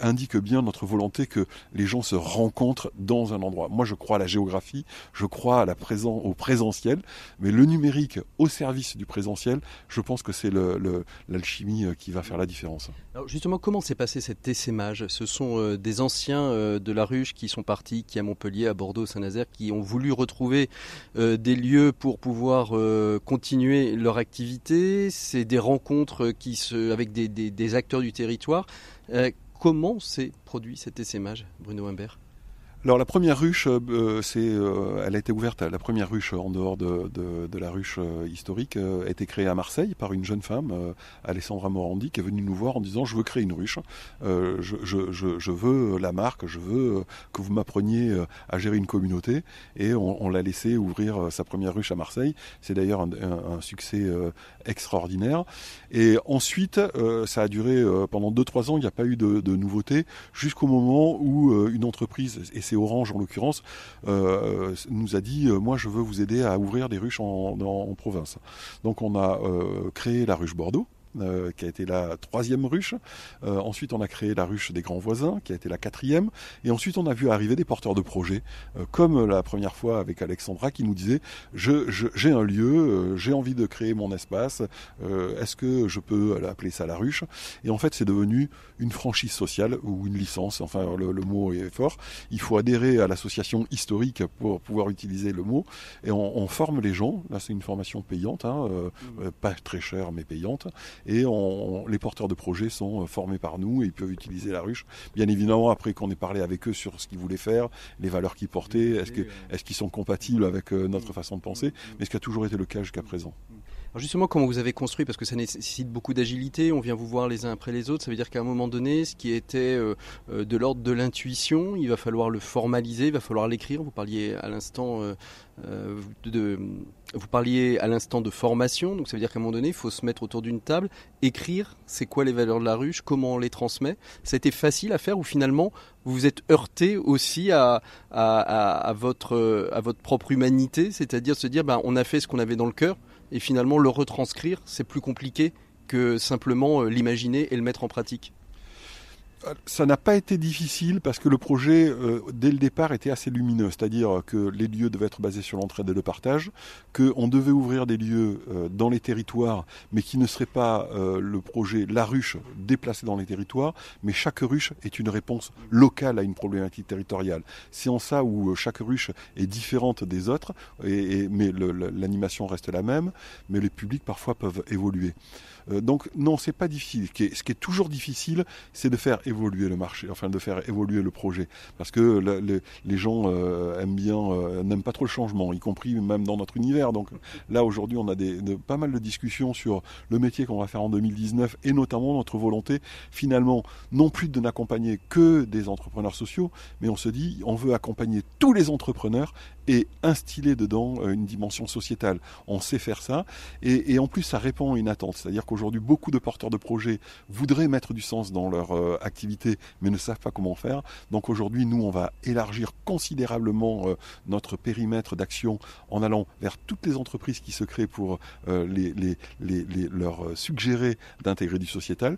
indique bien notre volonté que les gens se rencontrent dans un endroit. Moi je crois à la géographie, je crois à la au présentiel, mais le numérique au service du présentiel, je pense que c'est l'alchimie euh, qui va faire la différence. Justement, comment s'est passé cet essaimage? Ce sont euh, des anciens euh, de la ruche qui sont partis, qui à Montpellier, à Bordeaux, Saint-Nazaire, qui ont voulu retrouver des lieux pour pouvoir continuer leur activité. C'est des rencontres qui se, avec des, des acteurs du territoire. comment s'est produit cet essaimage, Bruno Humbert? Alors la première ruche, euh, c'est, euh, elle a été ouverte. La première ruche en dehors de, de, la ruche euh, historique a été créée à Marseille par une jeune femme, Alessandra Morandi, qui est venue nous voir en disant je veux créer une ruche, je, je, je, veux la marque, je veux que vous m'appreniez à gérer une communauté. Et on, l'a laissé ouvrir sa première ruche à Marseille. C'est d'ailleurs un, succès extraordinaire. Et ensuite, ça a duré pendant 2-3 ans. Il n'y a pas eu de, de nouveautés jusqu'au moment où une entreprise et c'est Orange en l'occurrence, euh, nous a dit euh, moi je veux vous aider à ouvrir des ruches en, province. Donc on a euh, créé la ruche Bordeaux euh, qui a été la troisième ruche. Euh, ensuite, on a créé la ruche des grands voisins, qui a été la quatrième. Et ensuite, on a vu arriver des porteurs de projets, euh, comme la première fois avec Alexandra, qui nous disait je, j'ai un lieu, j'ai envie de créer mon espace. Est-ce que je peux appeler ça la ruche? Et en fait, c'est devenu une franchise sociale ou une licence. Enfin, le, mot est fort. Il faut adhérer à l'association historique pour pouvoir utiliser le mot. Et on, on forme les gens. Là, c'est une formation payante, hein, mmh. pas très chère, mais payante et les porteurs de projets sont euh, formés par nous et ils peuvent utiliser la ruche. Bien évidemment, après qu'on ait parlé avec eux sur ce qu'ils voulaient faire, les valeurs qu'ils portaient, est-ce qu'ils est sont compatibles avec euh, notre façon de penser, mais ce qui a toujours été le cas jusqu'à présent. Alors justement, comment vous avez construit? Parce que ça nécessite beaucoup d'agilité, on vient vous voir les uns après les autres, ça veut dire qu'à un moment donné, ce qui était euh, de l'ordre de l'intuition, il va falloir le formaliser, il va falloir l'écrire. Vous parliez à l'instant de, vous parliez à l'instant de formation, donc ça veut dire qu'à un moment donné, il faut se mettre autour d'une table, écrire c'est quoi les valeurs de la ruche, comment on les transmet. Ça a été facile à faire ou finalement vous vous êtes heurté aussi à, votre propre humanité, c'est-à-dire se dire ben, on a fait ce qu'on avait dans le cœur et finalement le retranscrire, c'est plus compliqué que simplement euh, l'imaginer et le mettre en pratique. Ça n'a pas été difficile parce que le projet, euh, dès le départ, était assez lumineux. C'est-à-dire que les lieux devaient être basés sur l'entraide et le partage, qu'on devait ouvrir des lieux euh, dans les territoires, mais qui ne serait pas euh, le projet La Ruche déplacé dans les territoires, mais chaque ruche est une réponse locale à une problématique territoriale. C'est en ça où chaque ruche est différente des autres, et, mais l'animation reste la même, mais les publics parfois peuvent évoluer. Donc non, c'est pas difficile. Ce qui est toujours difficile, c'est de faire évoluer le marché, enfin de faire évoluer le projet. Parce que les gens euh, aiment bien, euh, n'aiment pas trop le changement, y compris même dans notre univers. Donc là aujourd'hui, on a pas mal de discussions sur le métier qu'on va faire en 2019 et notamment notre volonté finalement non plus de n'accompagner que des entrepreneurs sociaux, mais on se dit on veut accompagner tous les entrepreneurs et instiller dedans euh, une dimension sociétale. On sait faire ça et, en plus ça répond à une attente. C'est-à-dire qu'aujourd'hui beaucoup de porteurs de projets voudraient mettre du sens dans leur euh, activité mais ne savent pas comment faire. Donc aujourd'hui nous on va élargir considérablement euh, notre périmètre d'action en allant vers toutes les entreprises qui se créent pour les, les, les, leur suggérer d'intégrer du sociétal.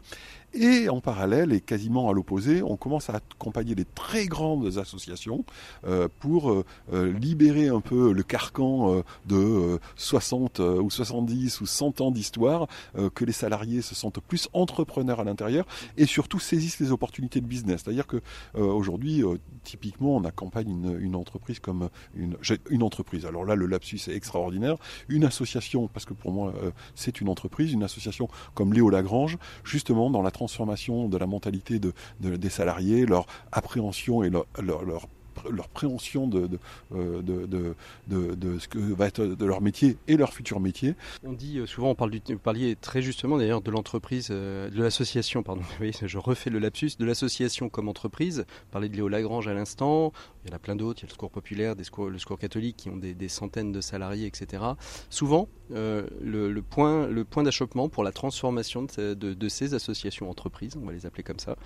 Et en parallèle, et quasiment à l'opposé, on commence à accompagner les très grandes associations euh, pour euh, euh, libérer un peu le carcan de 60 ou 70 ou 100 ans d'histoire, que les salariés se sentent plus entrepreneurs à l'intérieur et surtout saisissent les opportunités de business. C'est-à-dire que aujourd'hui, typiquement, on accompagne une, entreprise comme une, une entreprise. Alors là, le lapsus est extraordinaire. Une association, parce que pour moi, c'est une entreprise, une association comme Léo Lagrange, justement dans la transformation de la mentalité de, des salariés, leur appréhension et leur, leur leur préhension de, de, euh, de, de, ce que va être de leur métier et leur futur métier. On dit euh, souvent, on parle du, vous parliez très justement d'ailleurs de l'entreprise, euh, de l'association, pardon, je refais le lapsus, de l'association comme entreprise. Parler de Léo Lagrange à l'instant, il y en a plein d'autres, il y a le secours populaire, le secours catholique qui ont des, centaines de salariés, etc. Souvent, le, le, point, d'achoppement pour la transformation de, ces associations entreprises, on va les appeler comme ça,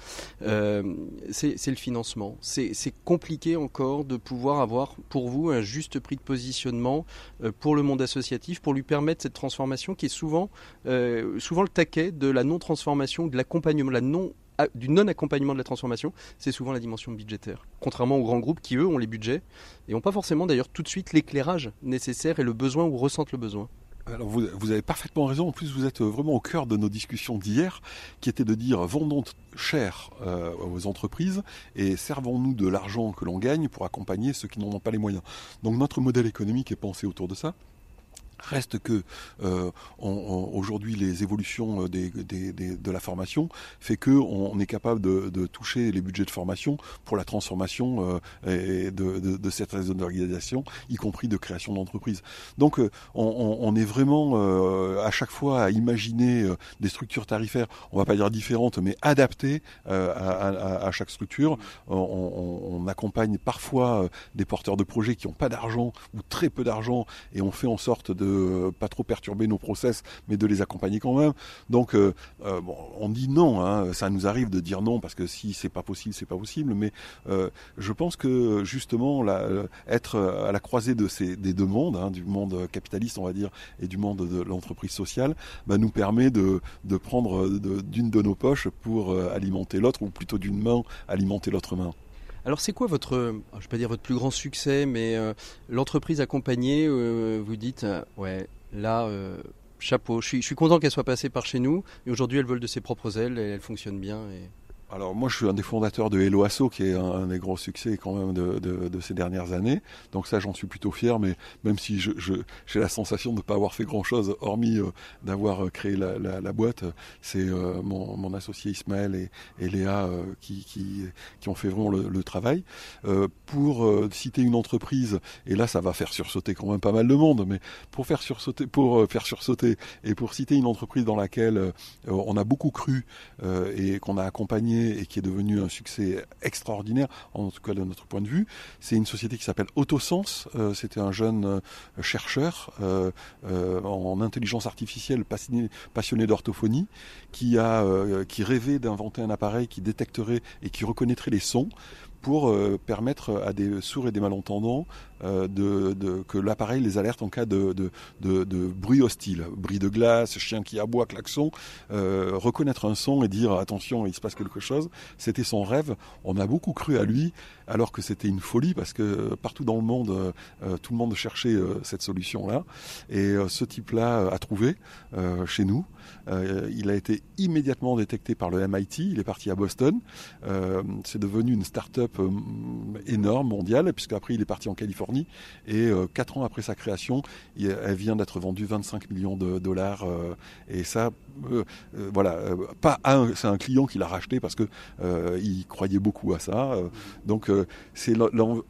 c'est le financement. C'est compliqué encore de pouvoir avoir pour vous un juste prix de positionnement euh, pour le monde associatif, pour lui permettre cette transformation qui est souvent, euh, souvent le taquet de la non-transformation, de l'accompagnement, la non du non-accompagnement de la transformation, c'est souvent la dimension budgétaire. Contrairement aux grands groupes qui, eux, ont les budgets et n'ont pas forcément d'ailleurs tout de suite l'éclairage nécessaire et le besoin ou ressentent le besoin. Alors vous, avez parfaitement raison. En plus, vous êtes vraiment au cœur de nos discussions d'hier, qui était de dire vendons cher euh, aux entreprises et servons-nous de l'argent que l'on gagne pour accompagner ceux qui n'en ont pas les moyens. Donc notre modèle économique est pensé autour de ça. Reste que euh, aujourd'hui les évolutions euh, des, des, des, de la formation fait que on, est capable de, de, toucher les budgets de formation pour la transformation euh, de, de, de certaines organisations, y compris de création d'entreprises. Donc euh, on, on, est vraiment euh, à chaque fois à imaginer des structures tarifaires, on va pas dire différentes, mais adaptées à, à, à, chaque structure. On, on accompagne parfois des porteurs de projets qui n'ont pas d'argent ou très peu d'argent et on fait en sorte de pas trop perturber nos process, mais de les accompagner quand même. Donc, euh, euh, on dit non. Hein, ça nous arrive de dire non parce que si c'est pas possible, c'est pas possible. Mais euh, je pense que justement, être à la croisée de ces des deux mondes, hein, du monde capitaliste, on va dire, et du monde de l'entreprise sociale, bah, nous permet de, prendre d'une de nos poches pour alimenter l'autre, ou plutôt d'une main alimenter l'autre main. Alors c'est quoi votre, je vais pas dire votre plus grand succès, mais euh, l'entreprise accompagnée, euh, vous dites, euh, ouais, là, chapeau, je suis, content qu'elle soit passée par chez nous, et aujourd'hui elle vole de ses propres ailes, et elle fonctionne bien. Alors moi je suis un des fondateurs de Hello Asso qui est un, des gros succès quand même de, ces dernières années. Donc ça j'en suis plutôt fier, mais même si j'ai la sensation de ne pas avoir fait grand chose hormis euh, d'avoir euh, créé la, boîte, c'est euh, mon, associé Ismaël et, Léa qui, qui, qui, ont fait vraiment le, le travail. pour citer une entreprise, et là ça va faire sursauter quand même pas mal de monde, mais pour faire sursauter, pour faire sursauter et pour citer une entreprise dans laquelle on a beaucoup cru et qu'on a accompagné et qui est devenu un succès extraordinaire, en tout cas de notre point de vue. C'est une société qui s'appelle Autosens. Euh, C'était un jeune euh, chercheur euh, en intelligence artificielle passionné, d'orthophonie qui qui rêvait d'inventer un appareil qui détecterait et qui reconnaîtrait les sons pour permettre à des sourds et des malentendants de, que l'appareil les alerte en cas de, de, bruit hostile, bruit de glace, chien qui aboie, klaxon, reconnaître un son et dire attention, il se passe quelque chose. C'était son rêve. On a beaucoup cru à lui, alors que c'était une folie parce que partout dans le monde, tout le monde cherchait cette solution-là. Et ce type-là a trouvé chez nous. Euh, il a été immédiatement détecté par le MIT. Il est parti à Boston. Euh, c'est devenu une start-up euh, énorme, mondiale, puisqu'après il est parti en Californie. Et quatre ans après sa création, elle vient d'être vendue 25 millions de dollars. et ça, voilà, pas c'est un client qui l'a racheté parce que il croyait beaucoup à ça. donc c'est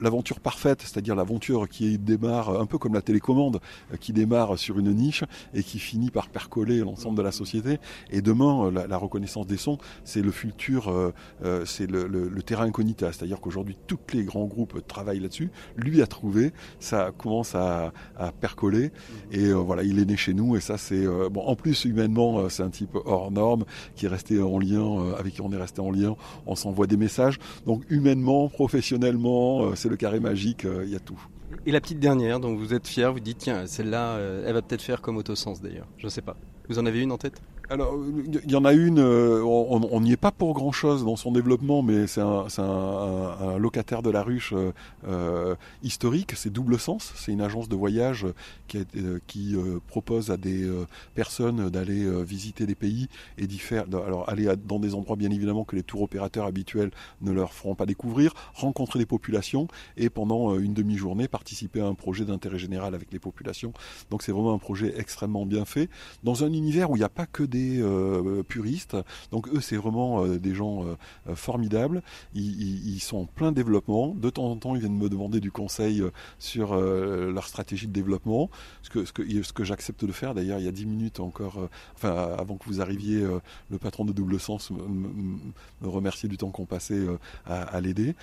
l'aventure parfaite, c'est-à-dire l'aventure qui démarre un peu comme la télécommande, qui démarre sur une niche et qui finit par percoler l'ensemble de la société. Et demain, euh, la, reconnaissance des sons, c'est le futur, euh, euh, c'est le, terrain incognita. C'est-à-dire qu'aujourd'hui, tous les grands groupes travaillent là-dessus. Lui a trouvé, ça commence à, percoler. Et voilà, il est né chez nous. Et ça, c'est bon. En plus, humainement, c'est un type hors norme qui est resté en lien, avec qui on est resté en lien. On s'envoie des messages. Donc humainement, professionnellement, c'est le carré magique. Il y a tout. Et la petite dernière, dont vous êtes fier, vous dites tiens, celle-là, elle va peut-être faire comme Autosens d'ailleurs. Je ne sais pas. Vous en avez une en tête? Alors, il y en a une, euh, on n'y est pas pour grand-chose dans son développement, mais c'est un, locataire de la ruche euh, euh, historique, c'est Double Sens, c'est une agence de voyage qui, propose à des personnes d'aller visiter des pays et d'y faire, alors aller dans des endroits bien évidemment que les tours opérateurs habituels ne leur feront pas découvrir, rencontrer des populations et pendant une demi-journée participer à un projet d'intérêt général avec les populations. Donc c'est vraiment un projet extrêmement bien fait, dans un univers où il n'y a pas que des euh, puristes. Donc eux, c'est vraiment euh, des gens euh, formidables. Ils, sont en plein développement. De temps en temps, ils viennent me demander du conseil sur leur stratégie de développement. Ce que, ce que, ce que j'accepte de faire, d'ailleurs, il y a dix minutes encore, enfin, avant que vous arriviez, le patron de Double Sens me, remercier du temps qu'on passait à, l'aider.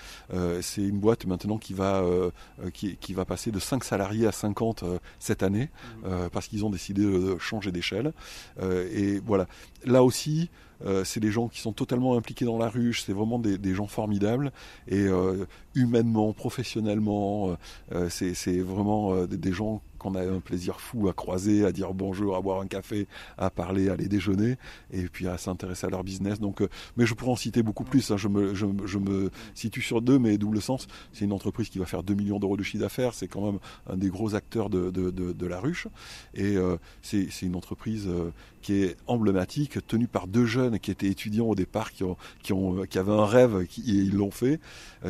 c'est une boîte maintenant qui va, qui, qui, va passer de 5 salariés à 50 cette année, mmh. parce qu'ils ont décidé de changer d'échelle. et voilà. Là aussi, euh, c'est des gens qui sont totalement impliqués dans la ruche, c'est vraiment des, gens formidables. Et euh, humainement, professionnellement, euh, c'est vraiment des gens qu'on a un plaisir fou à croiser, à dire bonjour, à boire un café, à parler, à aller déjeuner, et puis à s'intéresser à leur business. Donc, euh, mais je pourrais en citer beaucoup plus. Hein. Je, me, je, me situe sur deux, mais double sens. C'est une entreprise qui va faire 2 millions d'euros de chiffre d'affaires. C'est quand même un des gros acteurs de, de, de, la ruche. Et euh, c'est une entreprise euh, qui est emblématique, tenue par deux jeunes qui étaient étudiants au départ, qui, ont, qui, ont, qui avaient un rêve et ils l'ont fait.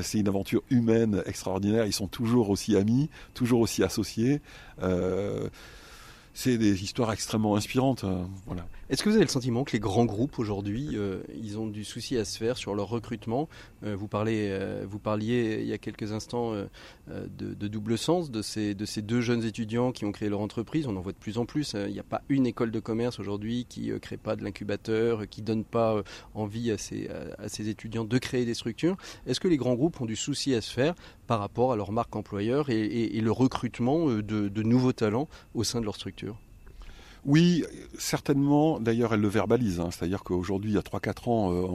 c'est une aventure humaine extraordinaire. Ils sont toujours aussi amis, toujours aussi associés. Euh, c'est des histoires extrêmement inspirantes. Euh, voilà. Est-ce que vous avez le sentiment que les grands groupes aujourd'hui, euh, ils ont du souci à se faire sur leur recrutement? Vous, parlez, vous parliez il y a quelques instants de, double sens, de ces, de ces deux jeunes étudiants qui ont créé leur entreprise. On en voit de plus en plus. Il n'y a pas une école de commerce aujourd'hui qui ne crée pas de l'incubateur, qui donne pas envie à ces, étudiants de créer des structures. Est-ce que les grands groupes ont du souci à se faire par rapport à leur marque employeur et, le recrutement de nouveaux talents au sein de leur structure? Oui, certainement. D'ailleurs, elle le verbalise. Hein. C'est-à-dire qu'aujourd'hui, il y a 3-4 ans, euh,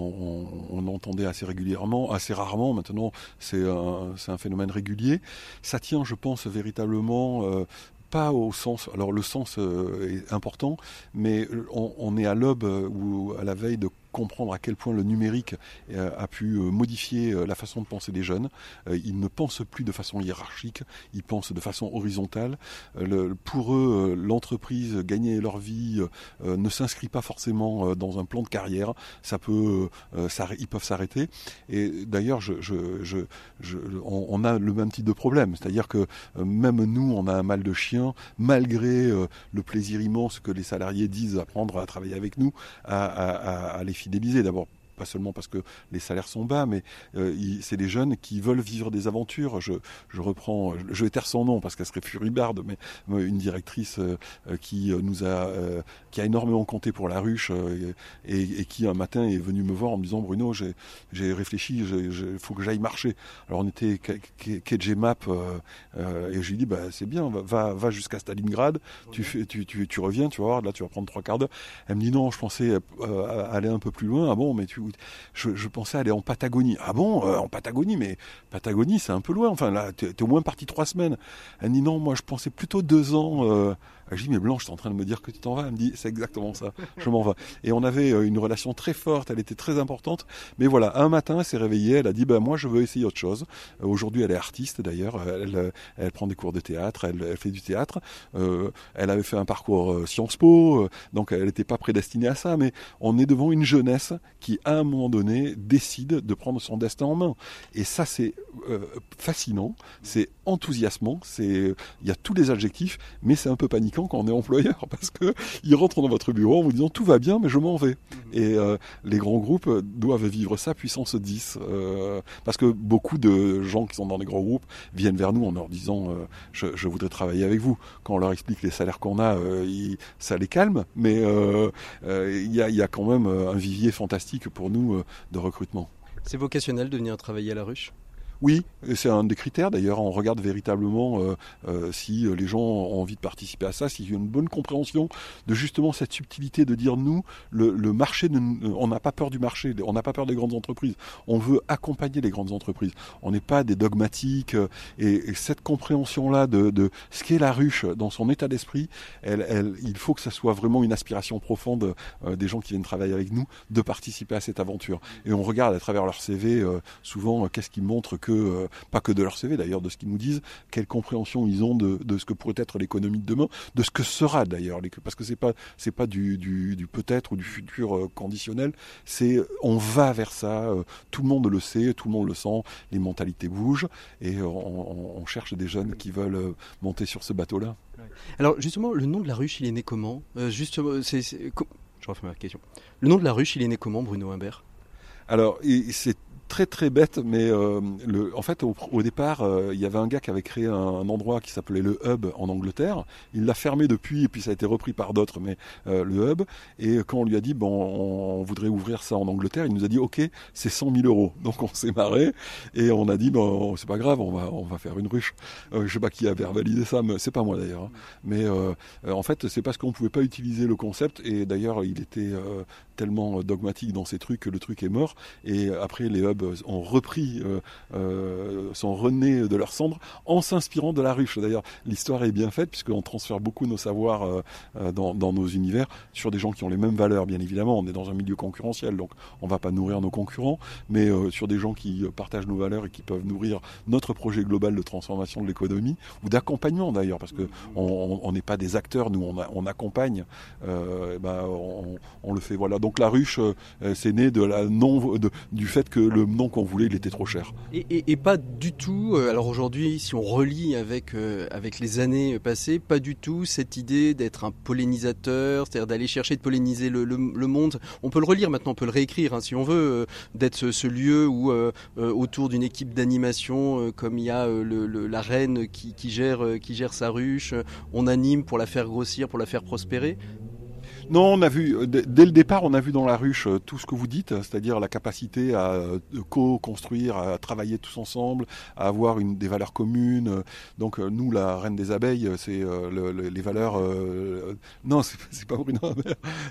on, entendait assez régulièrement, assez rarement. Maintenant, c'est un, phénomène régulier. Ça tient, je pense, véritablement euh, pas au sens. Alors le sens euh, est important, mais on, on est à l'aube ou à la veille de comprendre à quel point le numérique euh, a pu euh, modifier euh, la façon de penser des jeunes. Ils ne pensent plus de façon hiérarchique, ils pensent de façon horizontale. Pour eux, l'entreprise, gagner leur vie, ne s'inscrit pas forcément dans un plan de carrière. Ça peut, ils peuvent s'arrêter. Et d'ailleurs, je, on, a le même type de problème, c'est-à-dire que même nous, on a un mal de chien, malgré le plaisir immense que les salariés disent apprendre à travailler avec nous, à, à, à les fidéliser. D'abord pas seulement parce que les salaires sont bas, mais euh, c'est des jeunes qui veulent vivre des aventures. Je, je reprends, je vais taire son nom parce qu'elle serait furibarde, mais une directrice euh, qui nous a, euh, qui a énormément compté pour la ruche et, et, qui un matin est venue me voir en me disant Bruno, j'ai réfléchi, il faut que j'aille marcher. Alors on était KG Map et je lui dis bah c'est bien, va, va jusqu'à Stalingrad, tu, fais, tu, tu, tu, reviens, tu vas voir, là tu vas prendre trois quarts d'heure. Elle me dit non, je pensais aller un peu plus loin. Ah bon, mais tu je, pensais aller en Patagonie. Ah bon, en Patagonie, mais Patagonie, c'est un peu loin. Enfin, là, t'es au moins parti trois semaines. Elle dit non, moi, je pensais plutôt deux ans. Je dis mais Blanche, tu en train de me dire que tu t'en vas. Elle me dit c'est exactement ça, je m'en vais. Et on avait euh, une relation très forte, elle était très importante. Mais voilà, un matin, elle s'est réveillée, elle a dit bah moi je veux essayer autre chose. Euh, aujourd'hui, elle est artiste d'ailleurs, elle, euh, elle, prend des cours de théâtre, elle, fait du théâtre. elle avait fait un parcours Sciences Po, donc elle n'était pas prédestinée à ça. Mais on est devant une jeunesse qui, à un moment donné, décide de prendre son destin en main. Et ça, c'est fascinant, c'est enthousiasmant, c'est il y a tous les adjectifs, mais c'est un peu paniquant quand on est employeur parce que ils rentrent dans votre bureau en vous disant tout va bien mais je m'en vais. Mhm. Et euh, les grands groupes doivent vivre ça puissance 10 euh, parce que beaucoup de gens qui sont dans les grands groupes viennent vers nous en leur disant euh, je, voudrais travailler avec vous. Quand on leur explique les salaires qu'on a, ça les calme, mais il y a, y, a, quand même un vivier fantastique pour nous de recrutement. C'est vocationnel de venir travailler à la ruche? Oui, c'est un des critères d'ailleurs. On regarde véritablement euh, euh, si euh, les gens ont envie de participer à ça, s'il y a une bonne compréhension de justement cette subtilité de dire nous, le, marché, on n'a pas peur du marché, on n'a pas peur des grandes entreprises. On veut accompagner les grandes entreprises. On n'est pas des dogmatiques. Et, cette compréhension-là de, ce qu'est la ruche dans son état d'esprit, il faut que ça soit vraiment une aspiration profonde des gens qui viennent travailler avec nous de participer à cette aventure. Et on regarde à travers leur CV souvent qu'est-ce qui montre que euh, pas que de leur CV d'ailleurs, de ce qu'ils nous disent, quelle compréhension ils ont de, ce que pourrait être l'économie de demain, de ce que sera d'ailleurs, parce que c'est pas c'est pas du, du, peut-être ou du futur euh, conditionnel, c'est on va vers ça, euh, tout le monde le sait, tout le monde le sent, les mentalités bougent et on, cherche des jeunes qui veulent monter sur ce bateau-là. Alors justement, le nom de la ruche, il est né comment? Justement, c'est, je refais ma question. Le nom de la ruche, il est né comment, Bruno Humbert alors, c'est très très bête, mais euh, le, en fait au, départ, euh, il y avait un gars qui avait créé un, endroit qui s'appelait le Hub en Angleterre. Il l'a fermé depuis et puis ça a été repris par d'autres, mais euh, le Hub. Et quand on lui a dit bon, on, voudrait ouvrir ça en Angleterre, il nous a dit ok, c'est 100 000 euros. Donc on s'est marré et on a dit bon, c'est pas grave, on va on va faire une ruche. je sais pas qui a verbalisé ça, mais c'est pas moi d'ailleurs. Hein. Mais en fait, c'est parce qu'on pouvait pas utiliser le concept et d'ailleurs il était tellement dogmatique dans ces trucs que le truc est mort. Et après les hubs ont repris, euh, euh, sont renés de leurs cendres en s'inspirant de la ruche. D'ailleurs, l'histoire est bien faite puisqu'on transfère beaucoup nos savoirs euh, dans, nos univers sur des gens qui ont les mêmes valeurs, bien évidemment. On est dans un milieu concurrentiel, donc on ne va pas nourrir nos concurrents, mais sur des gens qui partagent nos valeurs et qui peuvent nourrir notre projet global de transformation de l'économie ou d'accompagnement d'ailleurs, parce que on n'est pas des acteurs, nous on, accompagne, ben, on, le fait. Voilà. Donc la ruche, c'est né de la non, du fait que le nom qu'on voulait, il était trop cher. Et, pas du tout, euh, alors aujourd'hui, si on relie avec, euh, les années passées, pas du tout cette idée d'être un pollinisateur, c'est-à-dire d'aller chercher de polliniser le, monde. On peut le relire maintenant, on peut le réécrire hein, si on veut, euh, d'être ce, lieu où, autour d'une équipe d'animation, comme il y a la reine qui gère sa ruche, on anime pour la faire grossir, pour la faire prospérer. Non, on a vu, euh, dès le départ, on a vu dans la ruche euh, tout ce que vous dites, c'est-à-dire la capacité à euh, co-construire, à travailler tous ensemble, à avoir une, des valeurs communes. Donc nous, la reine des abeilles, c'est les valeurs... non, c'est pas Bruno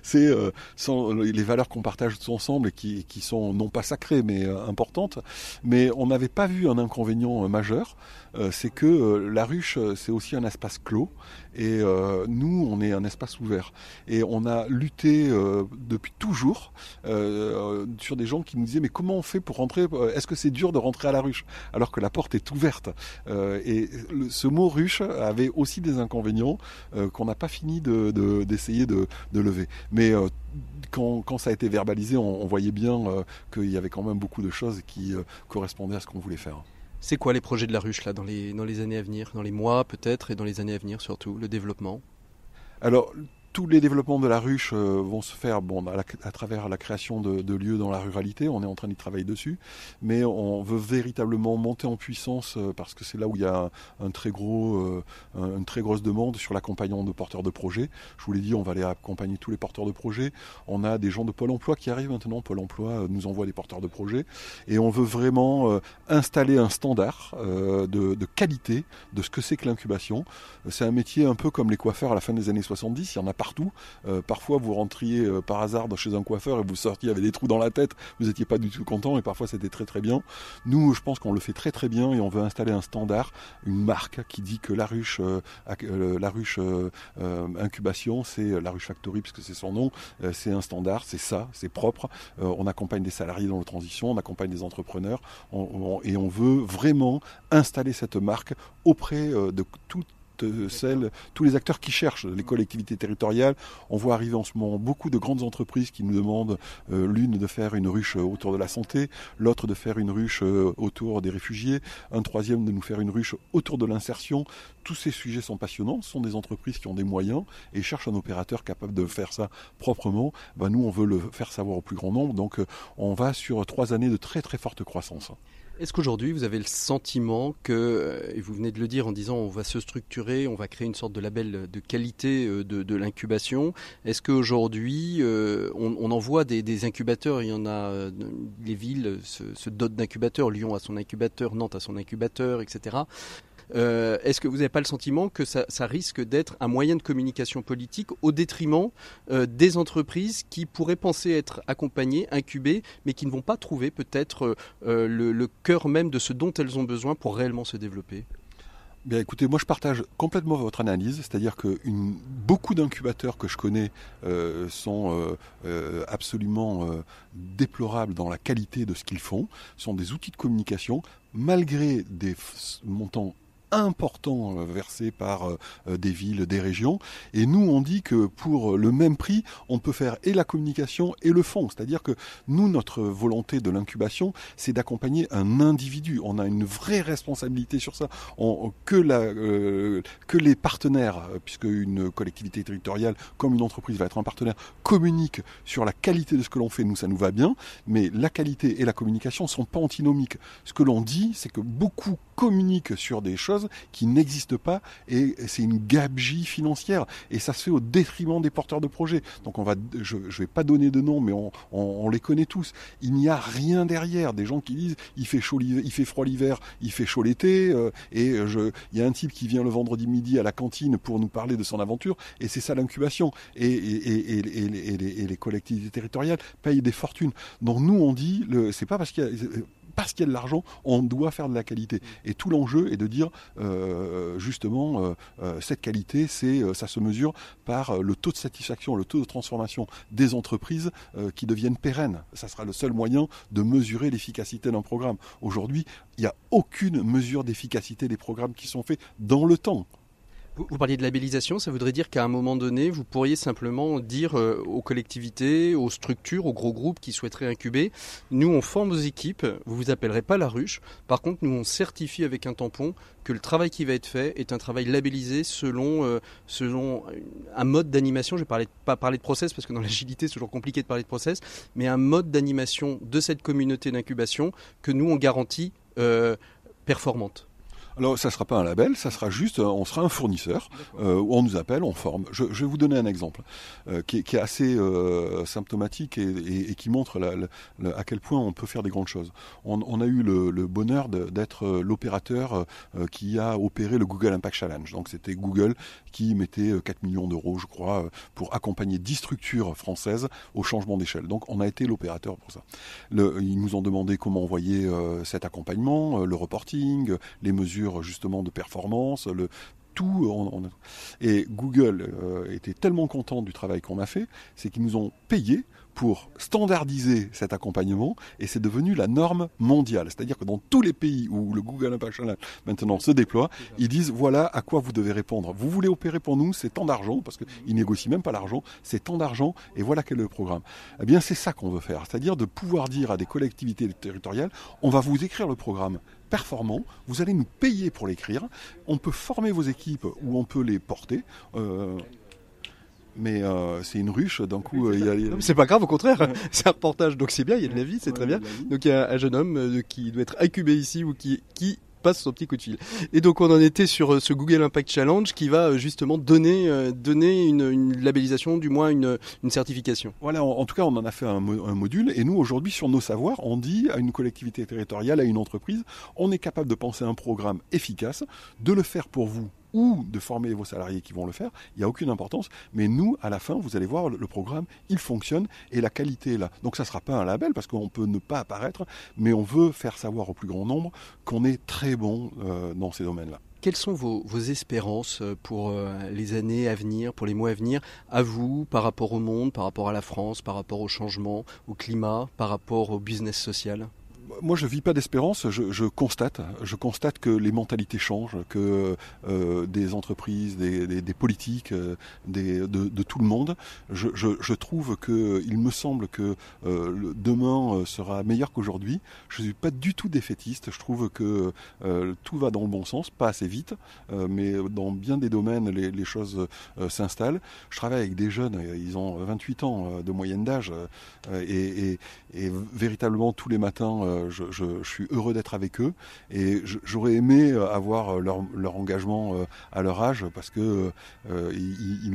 c'est les valeurs qu'on partage tous ensemble et qui, qui, sont non pas sacrées, mais importantes. Mais on n'avait pas vu un inconvénient majeur, c'est que la ruche, c'est aussi un espace clos. Et nous, on est un espace ouvert. Et on on a lutté euh, depuis toujours euh, sur des gens qui nous disaient mais comment on fait pour rentrer euh, Est-ce que c'est dur de rentrer à la ruche? Alors que la porte est ouverte Et ce mot ruche avait aussi des inconvénients qu'on n'a pas fini d'essayer de, lever. Mais quand, ça a été verbalisé, on, voyait bien qu'il y avait quand même beaucoup de choses qui correspondaient à ce qu'on voulait faire. C'est quoi les projets de la ruche là dans les, dans les années à venir, dans les mois peut-être et dans les années à venir surtout, le développement? Alors tous les développements de la ruche euh, vont se faire bon, à, travers la création de, lieux dans la ruralité. On est en train d'y travailler dessus, mais on veut véritablement monter en puissance euh, parce que c'est là où il y a euh, une très grosse demande sur l'accompagnement de porteurs de projets. Je vous l'ai dit, on va aller accompagner tous les porteurs de projets. On a des gens de Pôle Emploi qui arrivent maintenant. Pôle Emploi nous envoie des porteurs de projets et on veut vraiment installer un standard de, qualité de ce que c'est que l'incubation. C'est un métier un peu comme les coiffeurs à la fin des années 70. Il y en a partout. parfois, vous rentriez par hasard chez un coiffeur et vous sortiez avec des trous dans la tête. Vous n'étiez pas du tout content et parfois c'était très très bien. Nous, je pense qu'on le fait très très bien et on veut installer un standard, une marque qui dit que la ruche, la ruche incubation, c'est la ruche factory puisque c'est son nom. c'est un standard, c'est ça, c'est propre. on accompagne des salariés dans la transition, on accompagne des entrepreneurs et on veut vraiment installer cette marque auprès euh, de toutes tous les acteurs qui cherchent, les collectivités territoriales. On voit arriver en ce moment beaucoup de grandes entreprises qui nous demandent euh, l'une de faire une ruche autour de la santé, l'autre de faire une ruche euh, autour des réfugiés, un troisième de nous faire une ruche autour de l'insertion. Tous ces sujets sont passionnants, ce sont des entreprises qui ont des moyens et cherchent un opérateur capable de faire ça proprement. Ben, nous, on veut le faire savoir au plus grand nombre, donc on va sur trois années de très très forte croissance. Est-ce qu'aujourd'hui, vous avez le sentiment que, euh, et vous venez de le dire en disant on va se structurer, on va créer une sorte de label de qualité euh, de, l'incubation, est-ce qu'aujourd'hui, euh, on, on envoie des, des, incubateurs, il y en a, les villes se, se dotent d'incubateurs, Lyon a son incubateur, Nantes a son incubateur, etc. Euh, est-ce que vous n'avez pas le sentiment que ça, risque d'être un moyen de communication politique au détriment euh, des entreprises qui pourraient penser être accompagnées, incubées, mais qui ne vont pas trouver peut-être euh, le, cœur même de ce dont elles ont besoin pour réellement se développer? Bien écoutez, moi je partage complètement votre analyse, c'est-à-dire que beaucoup d'incubateurs que je connais sont absolument déplorables dans la qualité de ce qu'ils font, sont des outils de communication, malgré des montants important euh, versé par euh, euh, des villes, des régions. Et nous, on dit que pour le même prix, on peut faire et la communication et le fond. C'est-à-dire que nous, notre volonté de l'incubation, c'est d'accompagner un individu. On a une vraie responsabilité sur ça. que, les partenaires, puisque une collectivité territoriale comme une entreprise va être un partenaire, communiquent sur la qualité de ce que l'on fait. Nous, ça nous va bien, mais la qualité et la communication sont pas antinomiques. Ce que l'on dit, c'est que beaucoup communiquent sur des choses qui n'existe pas et c'est une gabegie financière et ça se fait au détriment des porteurs de projets. Donc on va, je, ne vais pas donner de nom, mais on, les connaît tous. Il n'y a rien derrière. Des gens qui disent il fait chaud, il fait froid l'hiver, il fait chaud l'été euh, et je, il y a un type qui vient le vendredi midi à la cantine pour nous parler de son aventure et c'est ça l'incubation et, et, et, les, collectivités territoriales payent des fortunes. Donc nous on dit c'est pas parce qu'il y a parce qu'il y a de l'argent, on doit faire de la qualité. Et tout l'enjeu est de dire euh, justement euh, euh, cette qualité, c'est ça se mesure par le taux de satisfaction, le taux de transformation des entreprises qui deviennent pérennes. Ça sera le seul moyen de mesurer l'efficacité d'un programme. Aujourd'hui, il n'y a aucune mesure d'efficacité des programmes qui sont faits dans le temps. Vous, parliez de labellisation, ça voudrait dire qu'à un moment donné, vous pourriez simplement dire euh, aux collectivités, aux structures, aux gros groupes qui souhaiteraient incuber, nous on forme vos équipes, vous vous appellerez pas la ruche, par contre nous on certifie avec un tampon que le travail qui va être fait est un travail labellisé selon, euh, un mode d'animation, je ne vais pas parler de process parce que dans l'agilité c'est toujours compliqué de parler de process, mais un mode d'animation de cette communauté d'incubation que nous on garantit euh, performante. Alors, ça ne sera pas un label, ça sera juste, euh, on sera un fournisseur, euh, où on nous appelle, on forme. Je, vais vous donner un exemple euh, qui, est, assez symptomatique et, qui montre à quel point on peut faire des grandes choses. On, a eu le, bonheur d'être l'opérateur qui a opéré le Google Impact Challenge. Donc, c'était Google qui mettait 4 millions d'euros, je crois, pour accompagner 10 structures françaises au changement d'échelle. Donc, on a été l'opérateur pour ça. ils nous ont demandé comment envoyer cet accompagnement, le reporting, les mesures justement de performance, le tout. Et Google euh, était tellement content du travail qu'on a fait, c'est qu'ils nous ont payé pour standardiser cet accompagnement et c'est devenu la norme mondiale. C'est-à-dire que dans tous les pays où le Google Impact Channel maintenant se déploie, ils disent voilà à quoi vous devez répondre. Vous voulez opérer pour nous, c'est tant d'argent, parce qu'ils négocient même pas l'argent, c'est tant d'argent et voilà quel est le programme. Eh bien c'est ça qu'on veut faire, c'est-à-dire de pouvoir dire à des collectivités territoriales, on va vous écrire le programme performant, vous allez nous payer pour l'écrire, on peut former vos équipes ou on peut les porter. Euh, mais euh, c'est une ruche, d'un coup, euh, il y a... C'est pas grave, au contraire, c'est un reportage, donc c'est bien, il y a de la vie, c'est très bien. Donc il y a un jeune homme qui doit être incubé ici ou qui, qui son petit coup de fil. Et donc on en était sur ce Google Impact Challenge qui va justement donner, donner une, labellisation, du moins une, certification. Voilà, en, tout cas on en a fait un module et nous aujourd'hui sur nos savoirs, on dit à une collectivité territoriale, à une entreprise, on est capable de penser un programme efficace, de le faire pour vous ou de former vos salariés qui vont le faire, il n'y a aucune importance. Mais nous, à la fin, vous allez voir, le programme, il fonctionne et la qualité est là. Donc ça ne sera pas un label parce qu'on peut ne pas apparaître, mais on veut faire savoir au plus grand nombre qu'on est très bon euh, dans ces domaines-là. Quelles sont vos, espérances euh, pour euh, les années à venir, pour les mois à venir, à vous, par rapport au monde, par rapport à la France, par rapport au changement, au climat, par rapport au business social? Moi, je vis pas d'espérance. Je, constate, je constate que les mentalités changent, que euh, des entreprises, des, politiques, euh, de, tout le monde. Je, trouve que, il me semble que euh, demain sera meilleur qu'aujourd'hui. Je suis pas du tout défaitiste. Je trouve que tout va dans le bon sens, pas assez vite, mais dans bien des domaines, les, choses s'installent. Je travaille avec des jeunes, ils ont 28 ans de moyenne d'âge, et, véritablement tous les matins je, suis heureux d'être avec eux et j'aurais aimé euh, avoir euh, leur, engagement euh, à leur âge parce que ils,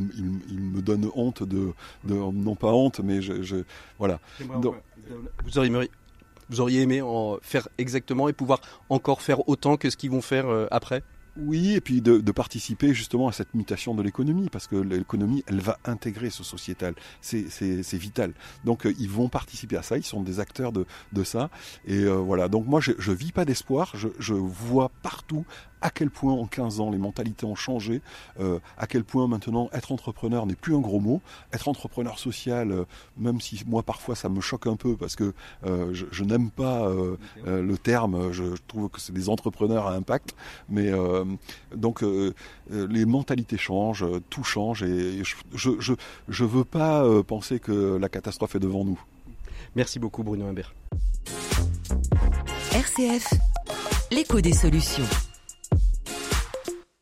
me donnent honte de, non pas honte, mais je, voilà. vous auriez vous auriez aimé en faire exactement et pouvoir encore faire autant que ce qu'ils vont faire après? Oui, et puis de, participer justement à cette mutation de l'économie, parce que l'économie, elle va intégrer ce sociétal. C'est vital. Donc euh, ils vont participer à ça, ils sont des acteurs de, ça. Et euh, voilà, donc moi je, je vis pas d'espoir, je, vois partout à quel point en 15 ans les mentalités ont changé, euh, à quel point maintenant être entrepreneur n'est plus un gros mot, être entrepreneur social, euh, même si moi parfois ça me choque un peu parce que euh, je, n'aime pas le terme, je, trouve que c'est des entrepreneurs à impact, mais donc les mentalités changent, tout change et je je, je veux pas penser que la catastrophe est devant nous. Merci beaucoup Bruno Imbert. RCF, l'écho des solutions.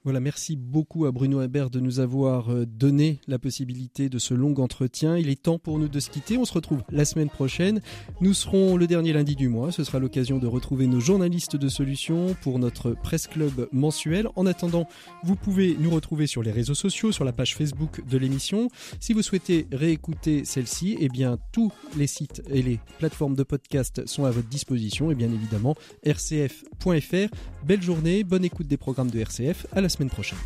Voilà, merci beaucoup à Bruno Hébert de nous avoir euh, donné la possibilité de ce long entretien. Il est temps pour nous de se quitter. On se retrouve la semaine prochaine. Nous serons le dernier lundi du mois. Ce sera l'occasion de retrouver nos journalistes de solutions pour notre presse club mensuel. En attendant, vous pouvez nous retrouver sur les réseaux sociaux, sur la page Facebook de l'émission. Si vous souhaitez réécouter celle-ci, eh bien, tous les sites et les plateformes de podcast sont à votre disposition et bien évidemment rcf.fr. Belle journée, bonne écoute des programmes de RCF. À la semaine prochaine.